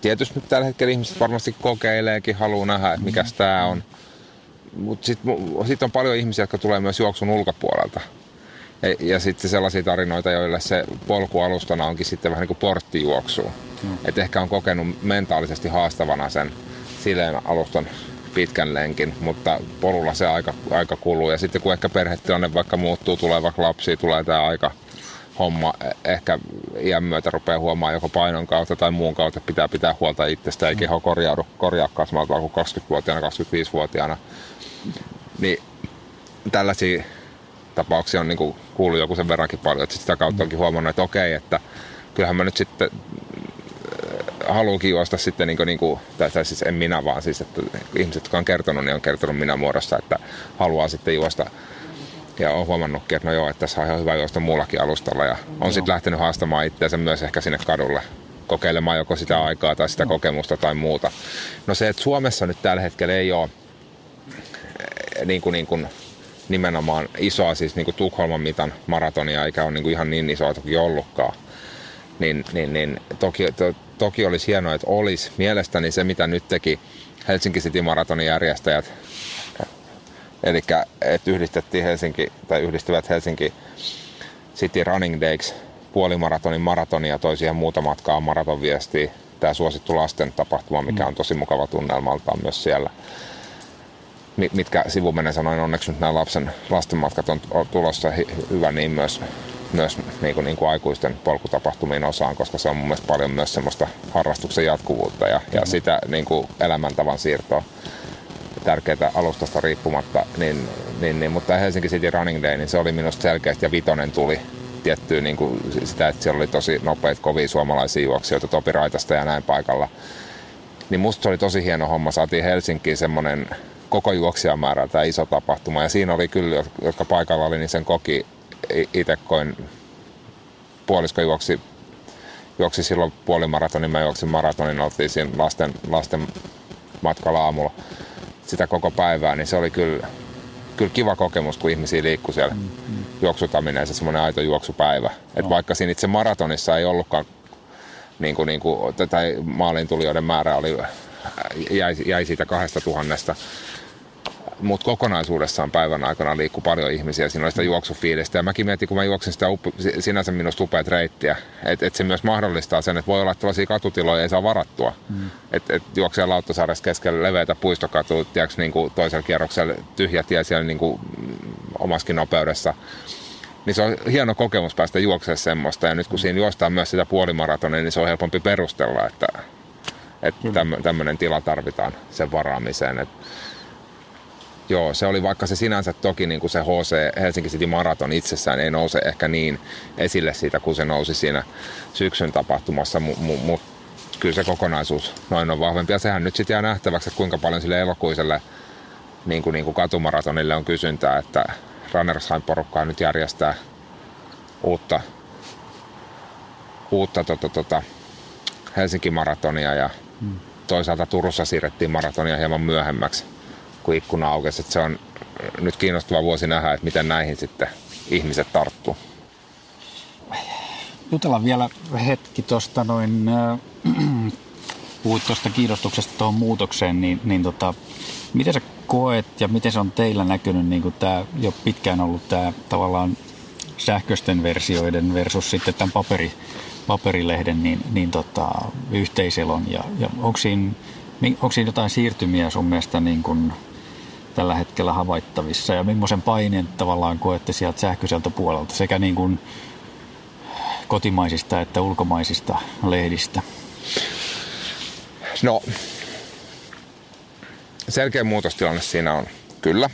Tietysti nyt tällä hetkellä ihmiset varmasti kokeileekin, haluaa nähdä, että mikä tämä on. Mutta sitten sit on paljon ihmisiä, jotka tulee myös juoksun ulkopuolelta. Ja, ja sitten sellaisia tarinoita, joille se polku alustana onkin sitten vähän niin kuin porttijuoksu. Mm. Että ehkä on kokenut mentaalisesti haastavana sen sileen alustan pitkän lenkin, mutta polulla se aika, aika kuluu. Ja sitten kun ehkä perhetilanne vaikka muuttuu, tulee vaikka lapsia, tulee tämä aika homma, e, ehkä iän myötä rupeaa huomaamaan joko painon kautta tai muun kautta, pitää pitää huolta itsestä, ei keho korjaudu, korjaa kasvamalta kuin 20-vuotiaana, 25-vuotiaana. Niin tällaisia tapauksia on niin kuin kuullut joku sen verrankin paljon, että sitä kautta onkin huomannut, että okei, että kyllähän mä nyt sitten haluukin juosta sitten, niin kuin, niin kuin, tai, tai siis en minä vaan, siis että ihmiset, jotka on kertonut, niin on kertonut minä muodossa, että haluaa sitten juosta. Ja on huomannutkin, että no joo, että tässä on ihan hyvä juosta muullakin alustalla. Ja on sitten lähtenyt haastamaan itseänsä myös ehkä sinne kadulle kokeilemaan joko sitä aikaa tai sitä kokemusta tai muuta. No se, että Suomessa nyt tällä hetkellä ei ole eh, niin kuin, niin kuin nimenomaan isoa, siis niin kuin Tukholman mitan maratonia, eikä ole niin kuin ihan niin isoa toki ollutkaan, niin, niin, niin toki, to, toki olisi hienoa, että olisi. Mielestäni se, mitä nyt teki Helsinki City Maratonin järjestäjät, eli että yhdistettiin Helsinki, tai yhdistyvät Helsinki City Running Days puolimaratonin maratonia toi siihen muuta matkaa maratonviestiä. Tämä suosittu lasten tapahtuma, mikä on tosi mukava tunnelmaltaan myös siellä. Mitkä sivumenen sanoin, onneksi nyt nämä lapsen, lastenmatkat on tulossa hyvä niin myös myös niin kuin, niin kuin aikuisten polkutapahtumiin osaan, koska se on mun mielestä paljon myös semmoista harrastuksen jatkuvuutta ja, ja sitä niin kuin elämäntavan siirtoa tärkeää alustasta riippumatta. Niin, niin, niin, mutta Helsinki City Running Day, niin se oli minusta selkeästi ja vitonen tuli tiettyä niin kuin sitä, että siellä oli tosi nopeita, kovia suomalaisia juoksijoita, Topi Raitasta ja näin paikalla. Niin musta se oli tosi hieno homma. Saatiin Helsinkiin semmoinen koko juoksijamäärä tämä iso tapahtuma. Ja siinä oli kyllä, jotka paikalla oli, niin sen koki itse koin puolisko juoksi, juoksi silloin puolimaratonin, mä juoksin maratonin, oltiin siinä lasten, lasten matkalla aamulla sitä koko päivää, niin se oli kyllä, kyllä kiva kokemus, kun ihmisiä liikkui siellä mm, mm. juoksutaminen se semmoinen aito juoksupäivä. Et no. vaikka siinä itse maratonissa ei ollutkaan niin kuin, niin kuin, tai maalin tulijoiden määrä oli, jäi, jäi siitä kahdesta tuhannesta mutta kokonaisuudessaan päivän aikana liikkuu paljon ihmisiä. Siinä oli sitä juoksufiilistä. Ja mäkin mietin, kun mä juoksin sitä up, sinänsä minusta upeat reittiä, että et se myös mahdollistaa sen, että voi olla, että tällaisia katutiloja ei saa varattua. Mm. Että et juoksee Lauttasaaressa keskellä leveitä puistokatua, tiedätkö, niin kuin toisella kierroksella tyhjä tie siellä niin kuin omaskin nopeudessa. Niin se on hieno kokemus päästä juoksemaan semmoista. Ja nyt kun siinä juostaan myös sitä puolimaratonia, niin se on helpompi perustella, että, että tämmöinen tila tarvitaan sen varaamiseen. Että Joo, se oli vaikka se sinänsä toki niin kuin se HC Helsinki City Marathon itsessään ei nouse ehkä niin esille siitä, kun se nousi siinä syksyn tapahtumassa, mutta mu- mu- kyllä se kokonaisuus noin on vahvempi. Ja sehän nyt sitten jää nähtäväksi, että kuinka paljon sille elokuiselle niin kuin, niin kuin katumaratonille on kysyntää, että Runnersheim-porukkaa nyt järjestää uutta, uutta tota, tota, Helsinki-maratonia ja hmm. toisaalta Turussa siirrettiin maratonia hieman myöhemmäksi kun ikkuna aukesi. Että se on nyt kiinnostava vuosi nähdä, että miten näihin sitten ihmiset tarttuu. Jutellaan vielä hetki tuosta noin, äh, puhuit tuosta kiinnostuksesta tuohon muutokseen, niin, niin tota, miten sä koet ja miten se on teillä näkynyt niin kuin tämä jo pitkään ollut tämä tavallaan sähköisten versioiden versus sitten tämän paperi, paperilehden niin, niin tota, yhteiselon ja, ja onko siinä, onko siinä jotain siirtymiä sun mielestä niin kuin tällä hetkellä havaittavissa ja millaisen paineen tavallaan koette sieltä sähköiseltä puolelta sekä niin kuin kotimaisista että ulkomaisista lehdistä? No, selkeä muutostilanne siinä on kyllä.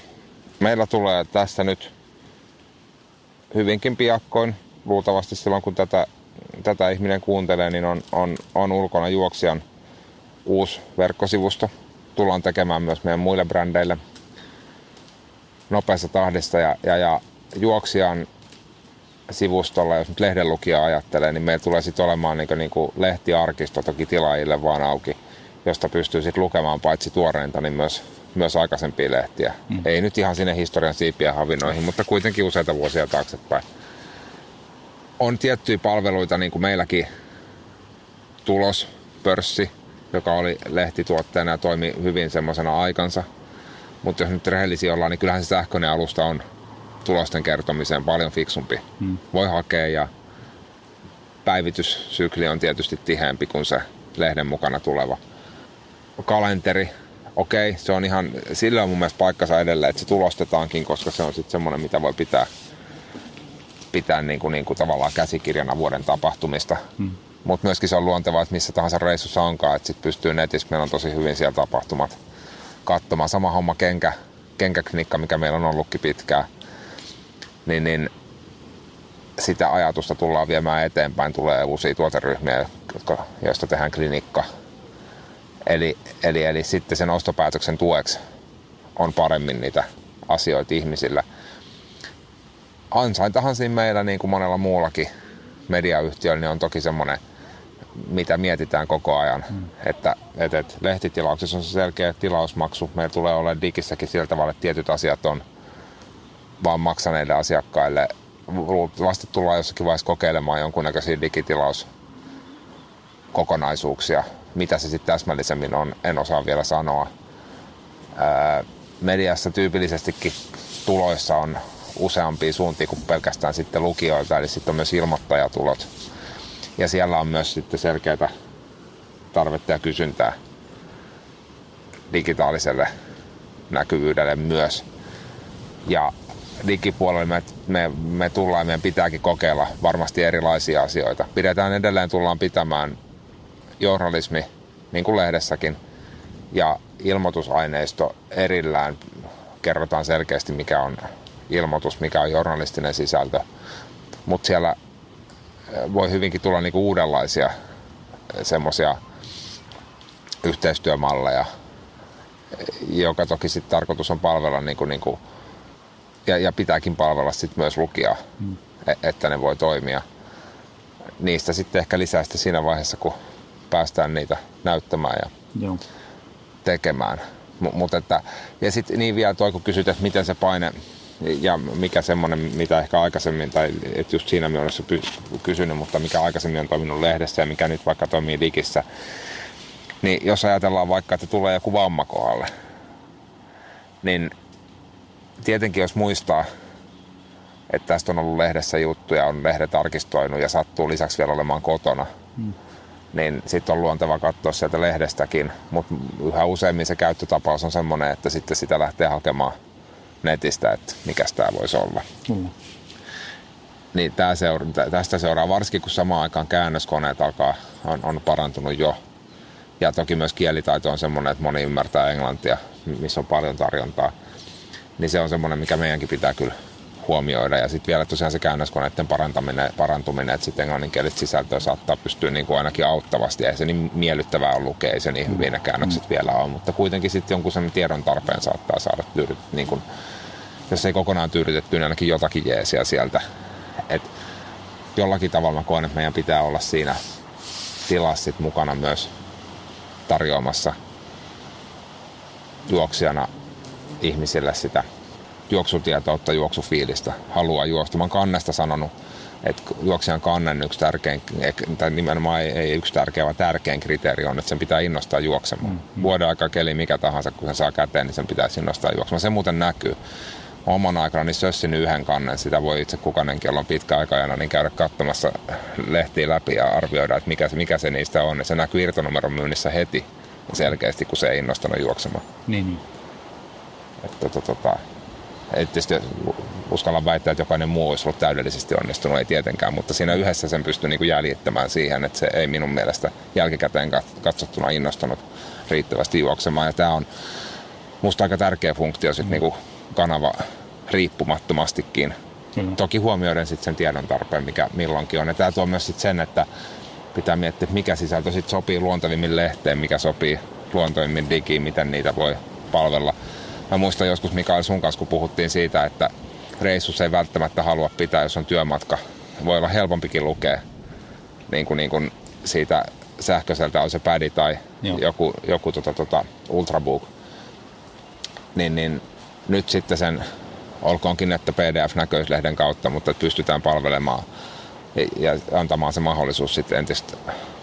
Meillä tulee tässä nyt hyvinkin piakkoin, luultavasti silloin kun tätä, tätä ihminen kuuntelee, niin on, on, on ulkona juoksijan uusi verkkosivusto. Tullaan tekemään myös meidän muille brändeille nopeassa tahdissa ja, ja, ja juoksijan sivustolla, jos nyt lehdenlukija ajattelee, niin meillä tulee sitten olemaan niin kuin, niin kuin lehtiarkisto toki tilaajille vaan auki, josta pystyy sitten lukemaan paitsi tuoreinta, niin myös, myös aikaisempia lehtiä. Mm. Ei nyt ihan sinne historian siipiä havinoihin, mutta kuitenkin useita vuosia taaksepäin. On tiettyjä palveluita, niin kuin meilläkin tulos, pörssi, joka oli lehtituotteena ja toimi hyvin semmoisena aikansa. Mutta jos nyt rehellisiä ollaan, niin kyllähän se sähköinen alusta on tulosten kertomiseen paljon fiksumpi. Hmm. Voi hakea ja päivityssykli on tietysti tiheämpi kuin se lehden mukana tuleva kalenteri. Okei, se on ihan, sillä on mun mielestä paikkansa edelleen, että se tulostetaankin, koska se on sitten semmoinen, mitä voi pitää, pitää niin kuin, niin kuin tavallaan käsikirjana vuoden tapahtumista. Hmm. Mutta myöskin se on luontevaa, että missä tahansa reissussa onkaan, että sitten pystyy netissä, meillä on tosi hyvin siellä tapahtumat katsomaan. Sama homma kenkä, kenkäknikka, mikä meillä on ollutkin pitkään niin, niin sitä ajatusta tullaan viemään eteenpäin. Tulee uusia tuoteryhmiä, jotka, joista tehdään klinikka. Eli, eli, eli sitten sen ostopäätöksen tueksi on paremmin niitä asioita ihmisillä. Ansaintahan siinä meillä niin kuin monella muullakin mediayhtiöllä niin on toki semmoinen, mitä mietitään koko ajan. Mm. Että, että, että lehtitilauksessa on se selkeä tilausmaksu. Meillä tulee olla digissäkin sillä tavalla, että tietyt asiat on vaan maksaneille asiakkaille. Vasta tullaan jossakin vaiheessa kokeilemaan jonkunnäköisiä digitilauskokonaisuuksia. Mitä se sitten täsmällisemmin on, en osaa vielä sanoa. Ää, mediassa tyypillisestikin tuloissa on useampia suuntia kuin pelkästään sitten lukijoilta, eli sitten on myös ilmoittajatulot. Ja siellä on myös sitten selkeää tarvetta ja kysyntää digitaaliselle näkyvyydelle myös. Ja digipuolella me, me, me tullaan meidän pitääkin kokeilla varmasti erilaisia asioita. Pidetään edelleen, tullaan pitämään journalismi, niin kuin lehdessäkin, ja ilmoitusaineisto erillään. Kerrotaan selkeästi, mikä on ilmoitus, mikä on journalistinen sisältö. Mutta siellä voi hyvinkin tulla niinku uudenlaisia eh, semmoisia yhteistyömalleja, eh, joka toki sitten tarkoitus on palvella niinku, niinku ja, ja pitääkin palvella sitten myös lukijaa, mm. E, että ne voi toimia. Niistä sitten ehkä lisää sitten siinä vaiheessa, kun päästään niitä näyttämään ja Joo. tekemään. M- mutta että, ja sitten niin vielä toi, kun kysyt, että miten se paine ja mikä semmoinen, mitä ehkä aikaisemmin, tai et just siinä mielessä kysynyt, mutta mikä aikaisemmin on toiminut lehdessä ja mikä nyt vaikka toimii digissä, niin jos ajatellaan vaikka, että tulee joku vamma kohdalle, niin tietenkin jos muistaa, että tästä on ollut lehdessä juttuja, on lehdet arkistoinut ja sattuu lisäksi vielä olemaan kotona, hmm. niin sitten on luonteva katsoa sieltä lehdestäkin. Mutta yhä useimmin se käyttötapaus on semmoinen, että sitten sitä lähtee hakemaan netistä, että mikä tämä voisi olla. Hmm. Niin tää seura- tästä seuraa varsinkin, kun samaan aikaan käännöskoneet alkaa, on, on parantunut jo. Ja toki myös kielitaito on semmoinen, että moni ymmärtää englantia, missä on paljon tarjontaa niin se on semmoinen, mikä meidänkin pitää kyllä huomioida. Ja sitten vielä tosiaan se käännöskoneiden parantaminen, parantuminen, että sitten englanninkielistä sisältöä saattaa pystyä niin kuin ainakin auttavasti. Ei se niin miellyttävää on lukea, ei se niin hyvin ne käännökset mm. vielä on, mutta kuitenkin sitten jonkun sen tiedon tarpeen saattaa saada niin kuin, jos ei kokonaan tyydytetty, niin ainakin jotakin jeesiä sieltä. Et jollakin tavalla mä koen, että meidän pitää olla siinä tilassa sit mukana myös tarjoamassa juoksijana ihmisille sitä juoksutietoutta, juoksufiilistä, haluaa juosta. Mä oon kannesta sanonut, että juoksijan kannen yksi tärkein, tai nimenomaan ei, ei yksi tärkeä, vaan tärkein kriteeri on, että sen pitää innostaa juoksemaan. Mm. Vuoden aika keli mikä tahansa, kun sen saa käteen, niin sen pitää innostaa juoksemaan. Se muuten näkyy. Oman aikana niin sössin yhden kannen, sitä voi itse kukainenkin, olla pitkä aikajana, niin käydä katsomassa lehtiä läpi ja arvioida, että mikä, mikä se niistä on. Ja se näkyy irtonumeron myynnissä heti selkeästi, kun se ei innostanut juoksemaan. Niin, niin. Että, tota, tota, ei tietysti uskalla väittää, että jokainen muu olisi ollut täydellisesti onnistunut, ei tietenkään, mutta siinä yhdessä sen pystyy niin jäljittämään siihen, että se ei minun mielestä jälkikäteen katsottuna innostunut riittävästi juoksemaan. Ja tämä on musta aika tärkeä funktio sitten niin kanava riippumattomastikin Kyllä. Toki huomioiden sitten sen tiedon tarpeen, mikä milloinkin on. Ja tämä tuo myös sit sen, että pitää miettiä, että mikä sisältö sit sopii luontevimmin lehteen, mikä sopii luontoimmin digiin, miten niitä voi palvella. Mä muistan joskus Mikael sun kanssa, kun puhuttiin siitä, että reissussa ei välttämättä halua pitää, jos on työmatka. Voi olla helpompikin lukea niin kuin, niin kuin siitä sähköiseltä on se pädi tai Joo. joku, joku tota, tota, ultrabook. Niin, niin nyt sitten sen, olkoonkin että PDF-näköislehden kautta, mutta pystytään palvelemaan ja ja antamaan se mahdollisuus sitten entistä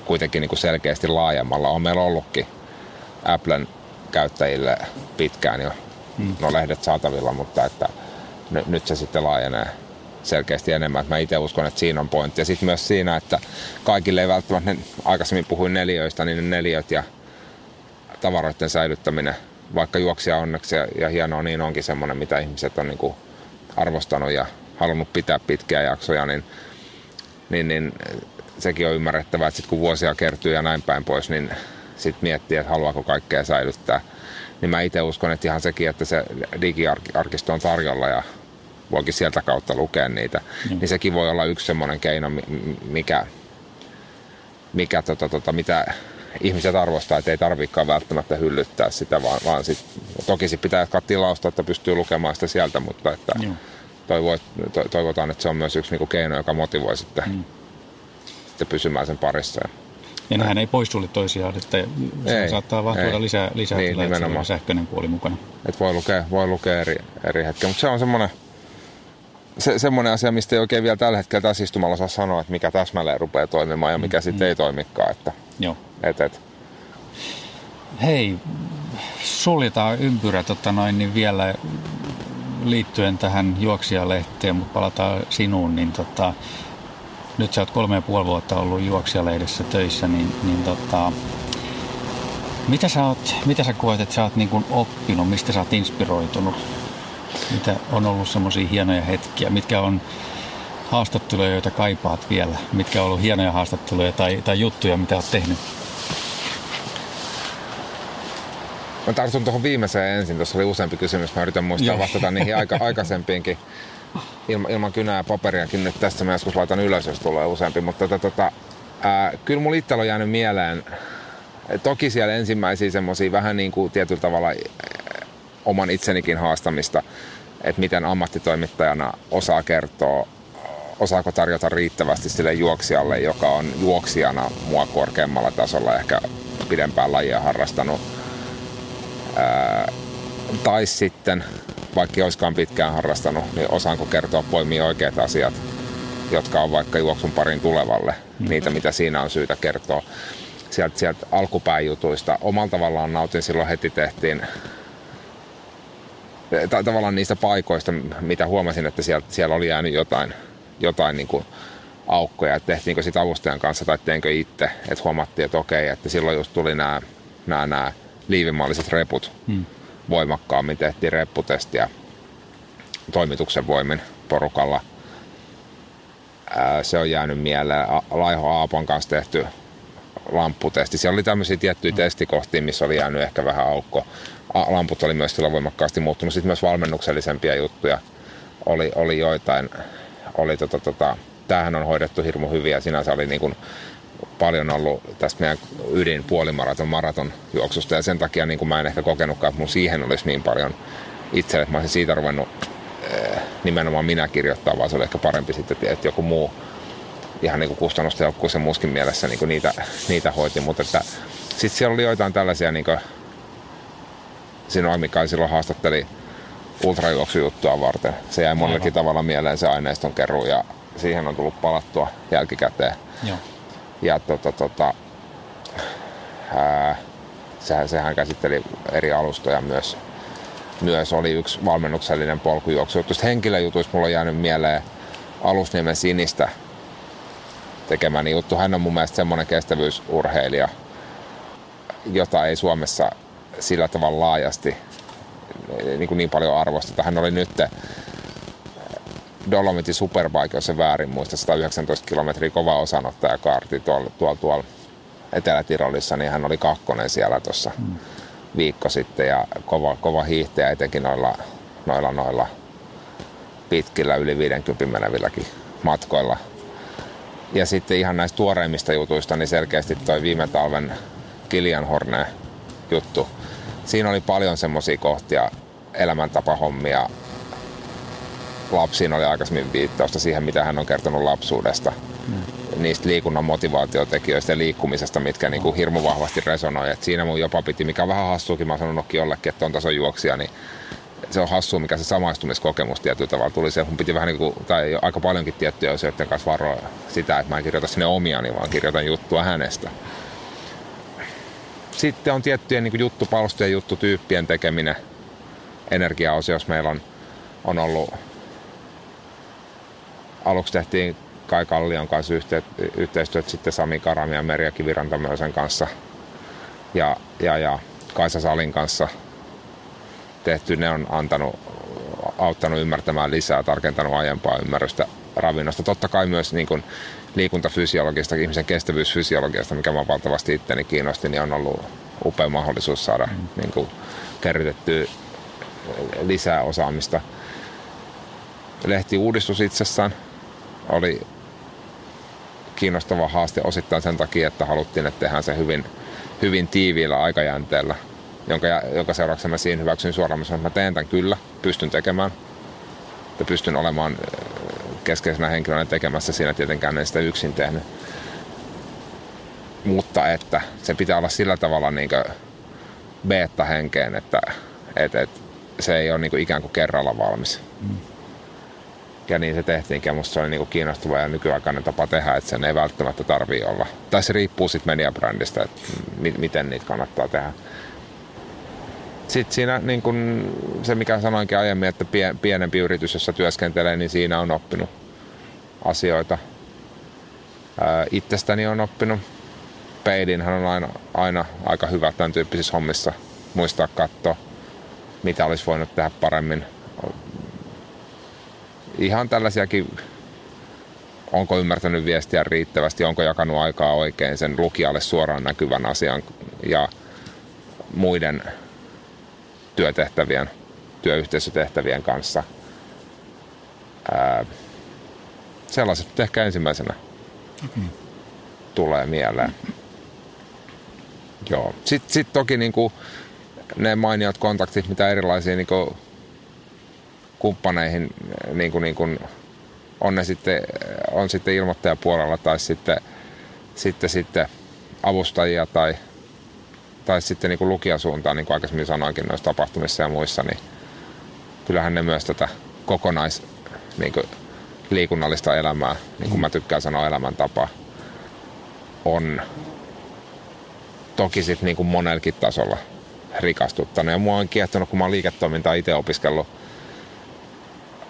kuitenkin niin kuin selkeästi laajemmalla. On meillä ollutkin Applen käyttäjille pitkään jo mm. no lehdet saatavilla, mutta että n- nyt se sitten laajenee selkeästi enemmän. Mä itse uskon, että siinä on pointti. Ja sitten myös siinä, että kaikille ei välttämättä, ne, aikaisemmin puhuin neliöistä, niin ne neliöt ja tavaroiden säilyttäminen, vaikka juoksia onneksi ja, ja hienoa niin onkin semmoinen, mitä ihmiset on niin kuin arvostanut ja halunnut pitää pitkiä jaksoja, niin, niin, niin sekin on ymmärrettävää, että sit kun vuosia kertyy ja näin päin pois, niin sitten miettii, että haluaako kaikkea säilyttää. Niin mä itse uskon, että ihan sekin, että se digiarkisto on tarjolla ja voikin sieltä kautta lukea niitä, mm. niin sekin voi olla yksi semmoinen keino, mi- mikä, mikä tota, tota, mitä ihmiset arvostaa, että ei tarvikaan välttämättä hyllyttää sitä, vaan, vaan sit, toki sit pitää jatkaa tilausta, että pystyy lukemaan sitä sieltä, mutta että toivo, to, toivotaan, että se on myös yksi niinku keino, joka motivoi sitten, mm. sitten pysymään sen parissa. Ja nehän ei poissulje toisiaan, että se Ei, saattaa vaan tuoda lisää, lisää Niin, tilaa, että sähköinen puoli mukana. Et voi lukea, voi lukea eri, eri hetkiä, mutta se on semmoinen se, semmoinen asia, mistä ei oikein vielä tällä hetkellä tässä istumalla saa sanoa, että mikä täsmälleen rupeaa toimimaan ja mikä mm, sitten ei toimikaan. Että, Joo. et, et. Hei, suljetaan ympyrä tota noin, niin vielä liittyen tähän juoksijalehteen, mutta palataan sinuun, niin tota, nyt sä oot kolme ja puoli vuotta ollut juoksijalehdessä töissä, niin, niin tota, mitä sä, oot, mitä sä koet, että sä oot niin oppinut, mistä sä oot inspiroitunut? Mitä on ollut semmoisia hienoja hetkiä? Mitkä on haastatteluja, joita kaipaat vielä? Mitkä on ollut hienoja haastatteluja tai, tai juttuja, mitä oot tehnyt? Mä tartun tuohon viimeiseen ensin, tuossa oli useampi kysymys, mä yritän muistaa Joo. vastata niihin aika, aikaisempiinkin. Ilma, ilman kynää ja paperiakin nyt tässä mä joskus laitan ylös, jos tulee useampi, mutta tota, tota, ää, kyllä mulla itsellä on jäänyt mieleen, toki siellä ensimmäisiä semmoisia vähän niin kuin tietyllä tavalla oman itsenikin haastamista, että miten ammattitoimittajana osaa kertoa, osaako tarjota riittävästi sille juoksijalle, joka on juoksijana mua korkeammalla tasolla ehkä pidempään lajia harrastanut. Ää, tai sitten, vaikka olisikaan pitkään harrastanut, niin osaanko kertoa poimia oikeat asiat, jotka on vaikka juoksun parin tulevalle, niitä mitä siinä on syytä kertoa. Sieltä, sieltä alkupääjutuista omalla tavallaan nautin silloin heti tehtiin tai tavallaan niistä paikoista, mitä huomasin, että siellä, siellä oli jäänyt jotain, jotain niin kuin aukkoja, että tehtiinkö sitä avustajan kanssa tai teinkö itse, että huomattiin, että okei, että silloin just tuli nämä, nämä, nämä liivimalliset reput Hmm. voimakkaammin, tehtiin repputestiä toimituksen voimin porukalla. Ää, se on jäänyt mieleen. A- Laiho Aapon kanssa tehty lampputesti. Siellä oli tämmöisiä tiettyjä testikohtia, missä oli jäänyt ehkä vähän aukko. Lamput oli myös silloin voimakkaasti muuttunut. Sitten myös valmennuksellisempia juttuja oli, oli joitain. Oli tota, tota, tämähän on hoidettu hirmu hyvin ja sinänsä oli niin kuin paljon ollut tästä meidän ydin puolimaraton maraton juoksusta ja sen takia niin kuin mä en ehkä kokenutkaan, että mun siihen olisi niin paljon itselle, että mä olisin siitä ruvennut eh, nimenomaan minä kirjoittaa, vaan se oli ehkä parempi sitten, että joku muu ihan niin kustannustehokkuus ja muuskin mielessä niin kuin niitä, niitä hoiti, mutta sitten siellä oli joitain tällaisia, niin kuin Sinua Mikael silloin haastatteli ultrajuoksujuttua varten. Se jäi monellekin Aivan. tavalla mieleen se aineiston keruu ja siihen on tullut palattua jälkikäteen. Joo. Ja tota, tota, ää, sehän, sehän käsitteli eri alustoja myös. Myös oli yksi valmennuksellinen polkujuoksu. Tuosta henkilöjutuista mulla on jäänyt mieleen Alusniemen Sinistä tekemäni juttu. Hän on mun mielestä semmoinen kestävyysurheilija, jota ei Suomessa sillä tavalla laajasti niin, kuin niin paljon arvosteta. Hän oli nyt Dolomitin Superbike, jos se väärin muista, 119 kilometriä kova osanottaja kaarti tuolla, tuolla, tuolla Etelä-Tirolissa, niin hän oli kakkonen siellä tuossa mm. viikko sitten ja kova, kova hiihtäjä etenkin noilla, noilla, noilla pitkillä yli 50 menevilläkin matkoilla. Ja sitten ihan näistä tuoreimmista jutuista, niin selkeästi toi viime talven Kilian Horne juttu. Siinä oli paljon semmoisia kohtia, elämäntapahommia. Lapsiin oli aikaisemmin viittausta siihen, mitä hän on kertonut lapsuudesta. Mm. Niistä liikunnan motivaatiotekijöistä ja liikkumisesta, mitkä niin kuin hirmu vahvasti resonoi. Et siinä mun jopa piti, mikä on vähän hassuukin, mä oon sanonutkin jollekin, että on tason juoksija, niin se on hassu, mikä se samaistumiskokemus tietyllä tavalla tuli. Se, mun piti vähän niin kuin, tai aika paljonkin tiettyjä asioiden kanssa varoa sitä, että mä en kirjoita sinne omiani, vaan kirjoitan juttua hänestä. Sitten on tiettyjen niin juttupalstojen juttutyyppien tekeminen. Energiaosiossa meillä on, on ollut, aluksi tehtiin Kai Kallion kanssa yhte, yhteistyöt sitten Sami Karami ja Merja Kivirantamöisen kanssa ja, ja, ja Kaisa Salin kanssa tehty. Ne on antanut, auttanut ymmärtämään lisää, tarkentanut aiempaa ymmärrystä ravinnosta. Totta kai myös niin kuin liikuntafysiologista, ihmisen kestävyysfysiologiasta, mikä mä valtavasti itteni kiinnosti, niin on ollut upea mahdollisuus saada mm. niin kuin, kerrytettyä lisää osaamista. Lehtiuudistus itsessään oli kiinnostava haaste osittain sen takia, että haluttiin, että tehdään se hyvin, hyvin tiiviillä aikajänteellä, jonka, jonka seurauksena mä siinä hyväksyin suoraan, että mä teen tämän kyllä, pystyn tekemään ja pystyn olemaan keskeisenä henkilönä tekemässä siinä tietenkään en sitä yksin tehnyt. Mutta että se pitää olla sillä tavalla niin beta-henkeen, että, että, että se ei ole niin kuin ikään kuin kerralla valmis. Mm. Ja niin se tehtiinkin ja musta se oli niin kuin kiinnostava ja nykyaikainen tapa tehdä, että sen ei välttämättä tarvii olla. Tai se riippuu sitten mediabrändistä, että miten niitä kannattaa tehdä. Sitten siinä niin kun se, mikä sanoinkin aiemmin, että pienempi yritys, jossa työskentelee, niin siinä on oppinut asioita. itsestäni on oppinut. Peidinhän on aina, aina aika hyvä tämän tyyppisissä hommissa muistaa katsoa, mitä olisi voinut tehdä paremmin. Ihan tällaisiakin, onko ymmärtänyt viestiä riittävästi, onko jakanut aikaa oikein sen lukijalle suoraan näkyvän asian ja muiden työtehtävien, työyhteisötehtävien kanssa. Ää, sellaiset ehkä ensimmäisenä okay. tulee mieleen. Joo. Sitten sit toki niin kuin ne mainiot kontaktit, mitä erilaisiin niin kuin kumppaneihin niin kuin, niin kuin on ne sitten, on sitten ilmoittajapuolella tai sitten, sitten, sitten avustajia tai tai sitten niin kuin lukijasuuntaan, niin kuin aikaisemmin sanoinkin noissa tapahtumissa ja muissa, niin kyllähän ne myös tätä kokonais niin kuin liikunnallista elämää, niin kuin mä tykkään sanoa elämäntapaa, on toki sitten niin kuin monelkin tasolla rikastuttanut. Ja mua on kiehtonut, kun mä oon liiketoimintaa itse opiskellut,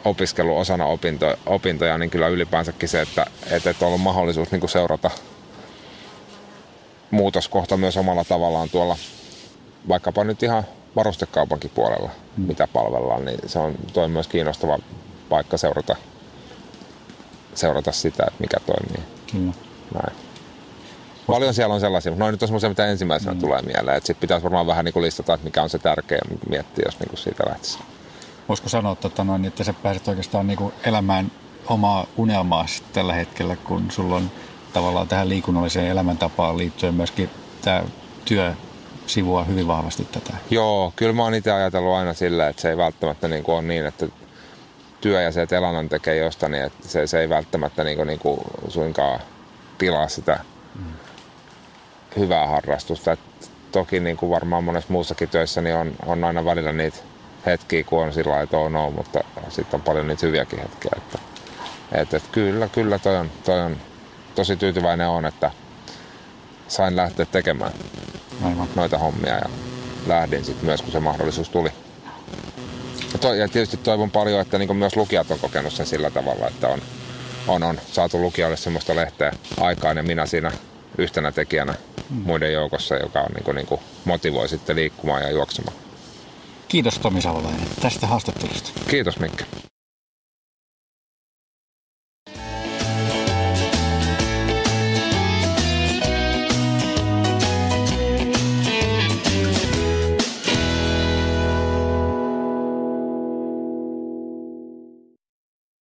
opiskellut osana opinto, opintoja, niin kyllä ylipäänsäkin se, että, että on ollut mahdollisuus niin kuin seurata muutoskohta myös omalla tavallaan tuolla vaikkapa nyt ihan varustekaupankin puolella, mm. mitä palvellaan, niin se on toi myös kiinnostava paikka seurata, seurata sitä, että mikä toimii. Kyllä. Näin. Paljon siellä on sellaisia, mutta noin nyt on semmoisia, mitä ensimmäisenä mm. tulee mieleen. Sitten pitäisi varmaan vähän niin listata, että mikä on se tärkeä miettiä, jos niin siitä lähtisi. Voisiko sanoa, että, noin, että sä pääset oikeastaan niin elämään omaa unelmaa tällä hetkellä, kun sulla on tavallaan tähän liikunnalliseen elämäntapaan liittyen myöskin tämä työ sivua hyvin vahvasti tätä. Joo, kyllä mä oon itse ajatellut aina sillä, että se ei välttämättä niin kuin ole niin, että työ ja se, että elannon tekee jostain, niin että se, se ei välttämättä niin kuin, niin kuin suinkaan pilaa sitä mm. hyvää harrastusta. Et toki niin kuin varmaan monessa muussakin työssä niin on, on aina välillä niitä hetkiä, kun on sillä lailla, on mutta sitten on paljon niitä hyviäkin hetkiä. Että, et, et kyllä, kyllä toi on, toi on tosi tyytyväinen on, että sain lähteä tekemään Aivan. noita hommia ja lähdin sitten myös, kun se mahdollisuus tuli. Ja, to, ja tietysti toivon paljon, että niin myös lukijat on kokenut sen sillä tavalla, että on, on, on saatu lukijalle semmoista lehteä aikaan ja minä siinä yhtenä tekijänä mm. muiden joukossa, joka on, niin kuin, niin kuin motivoi sitten liikkumaan ja juoksemaan. Kiitos Tomi Savolainen tästä haastattelusta. Kiitos Mikke.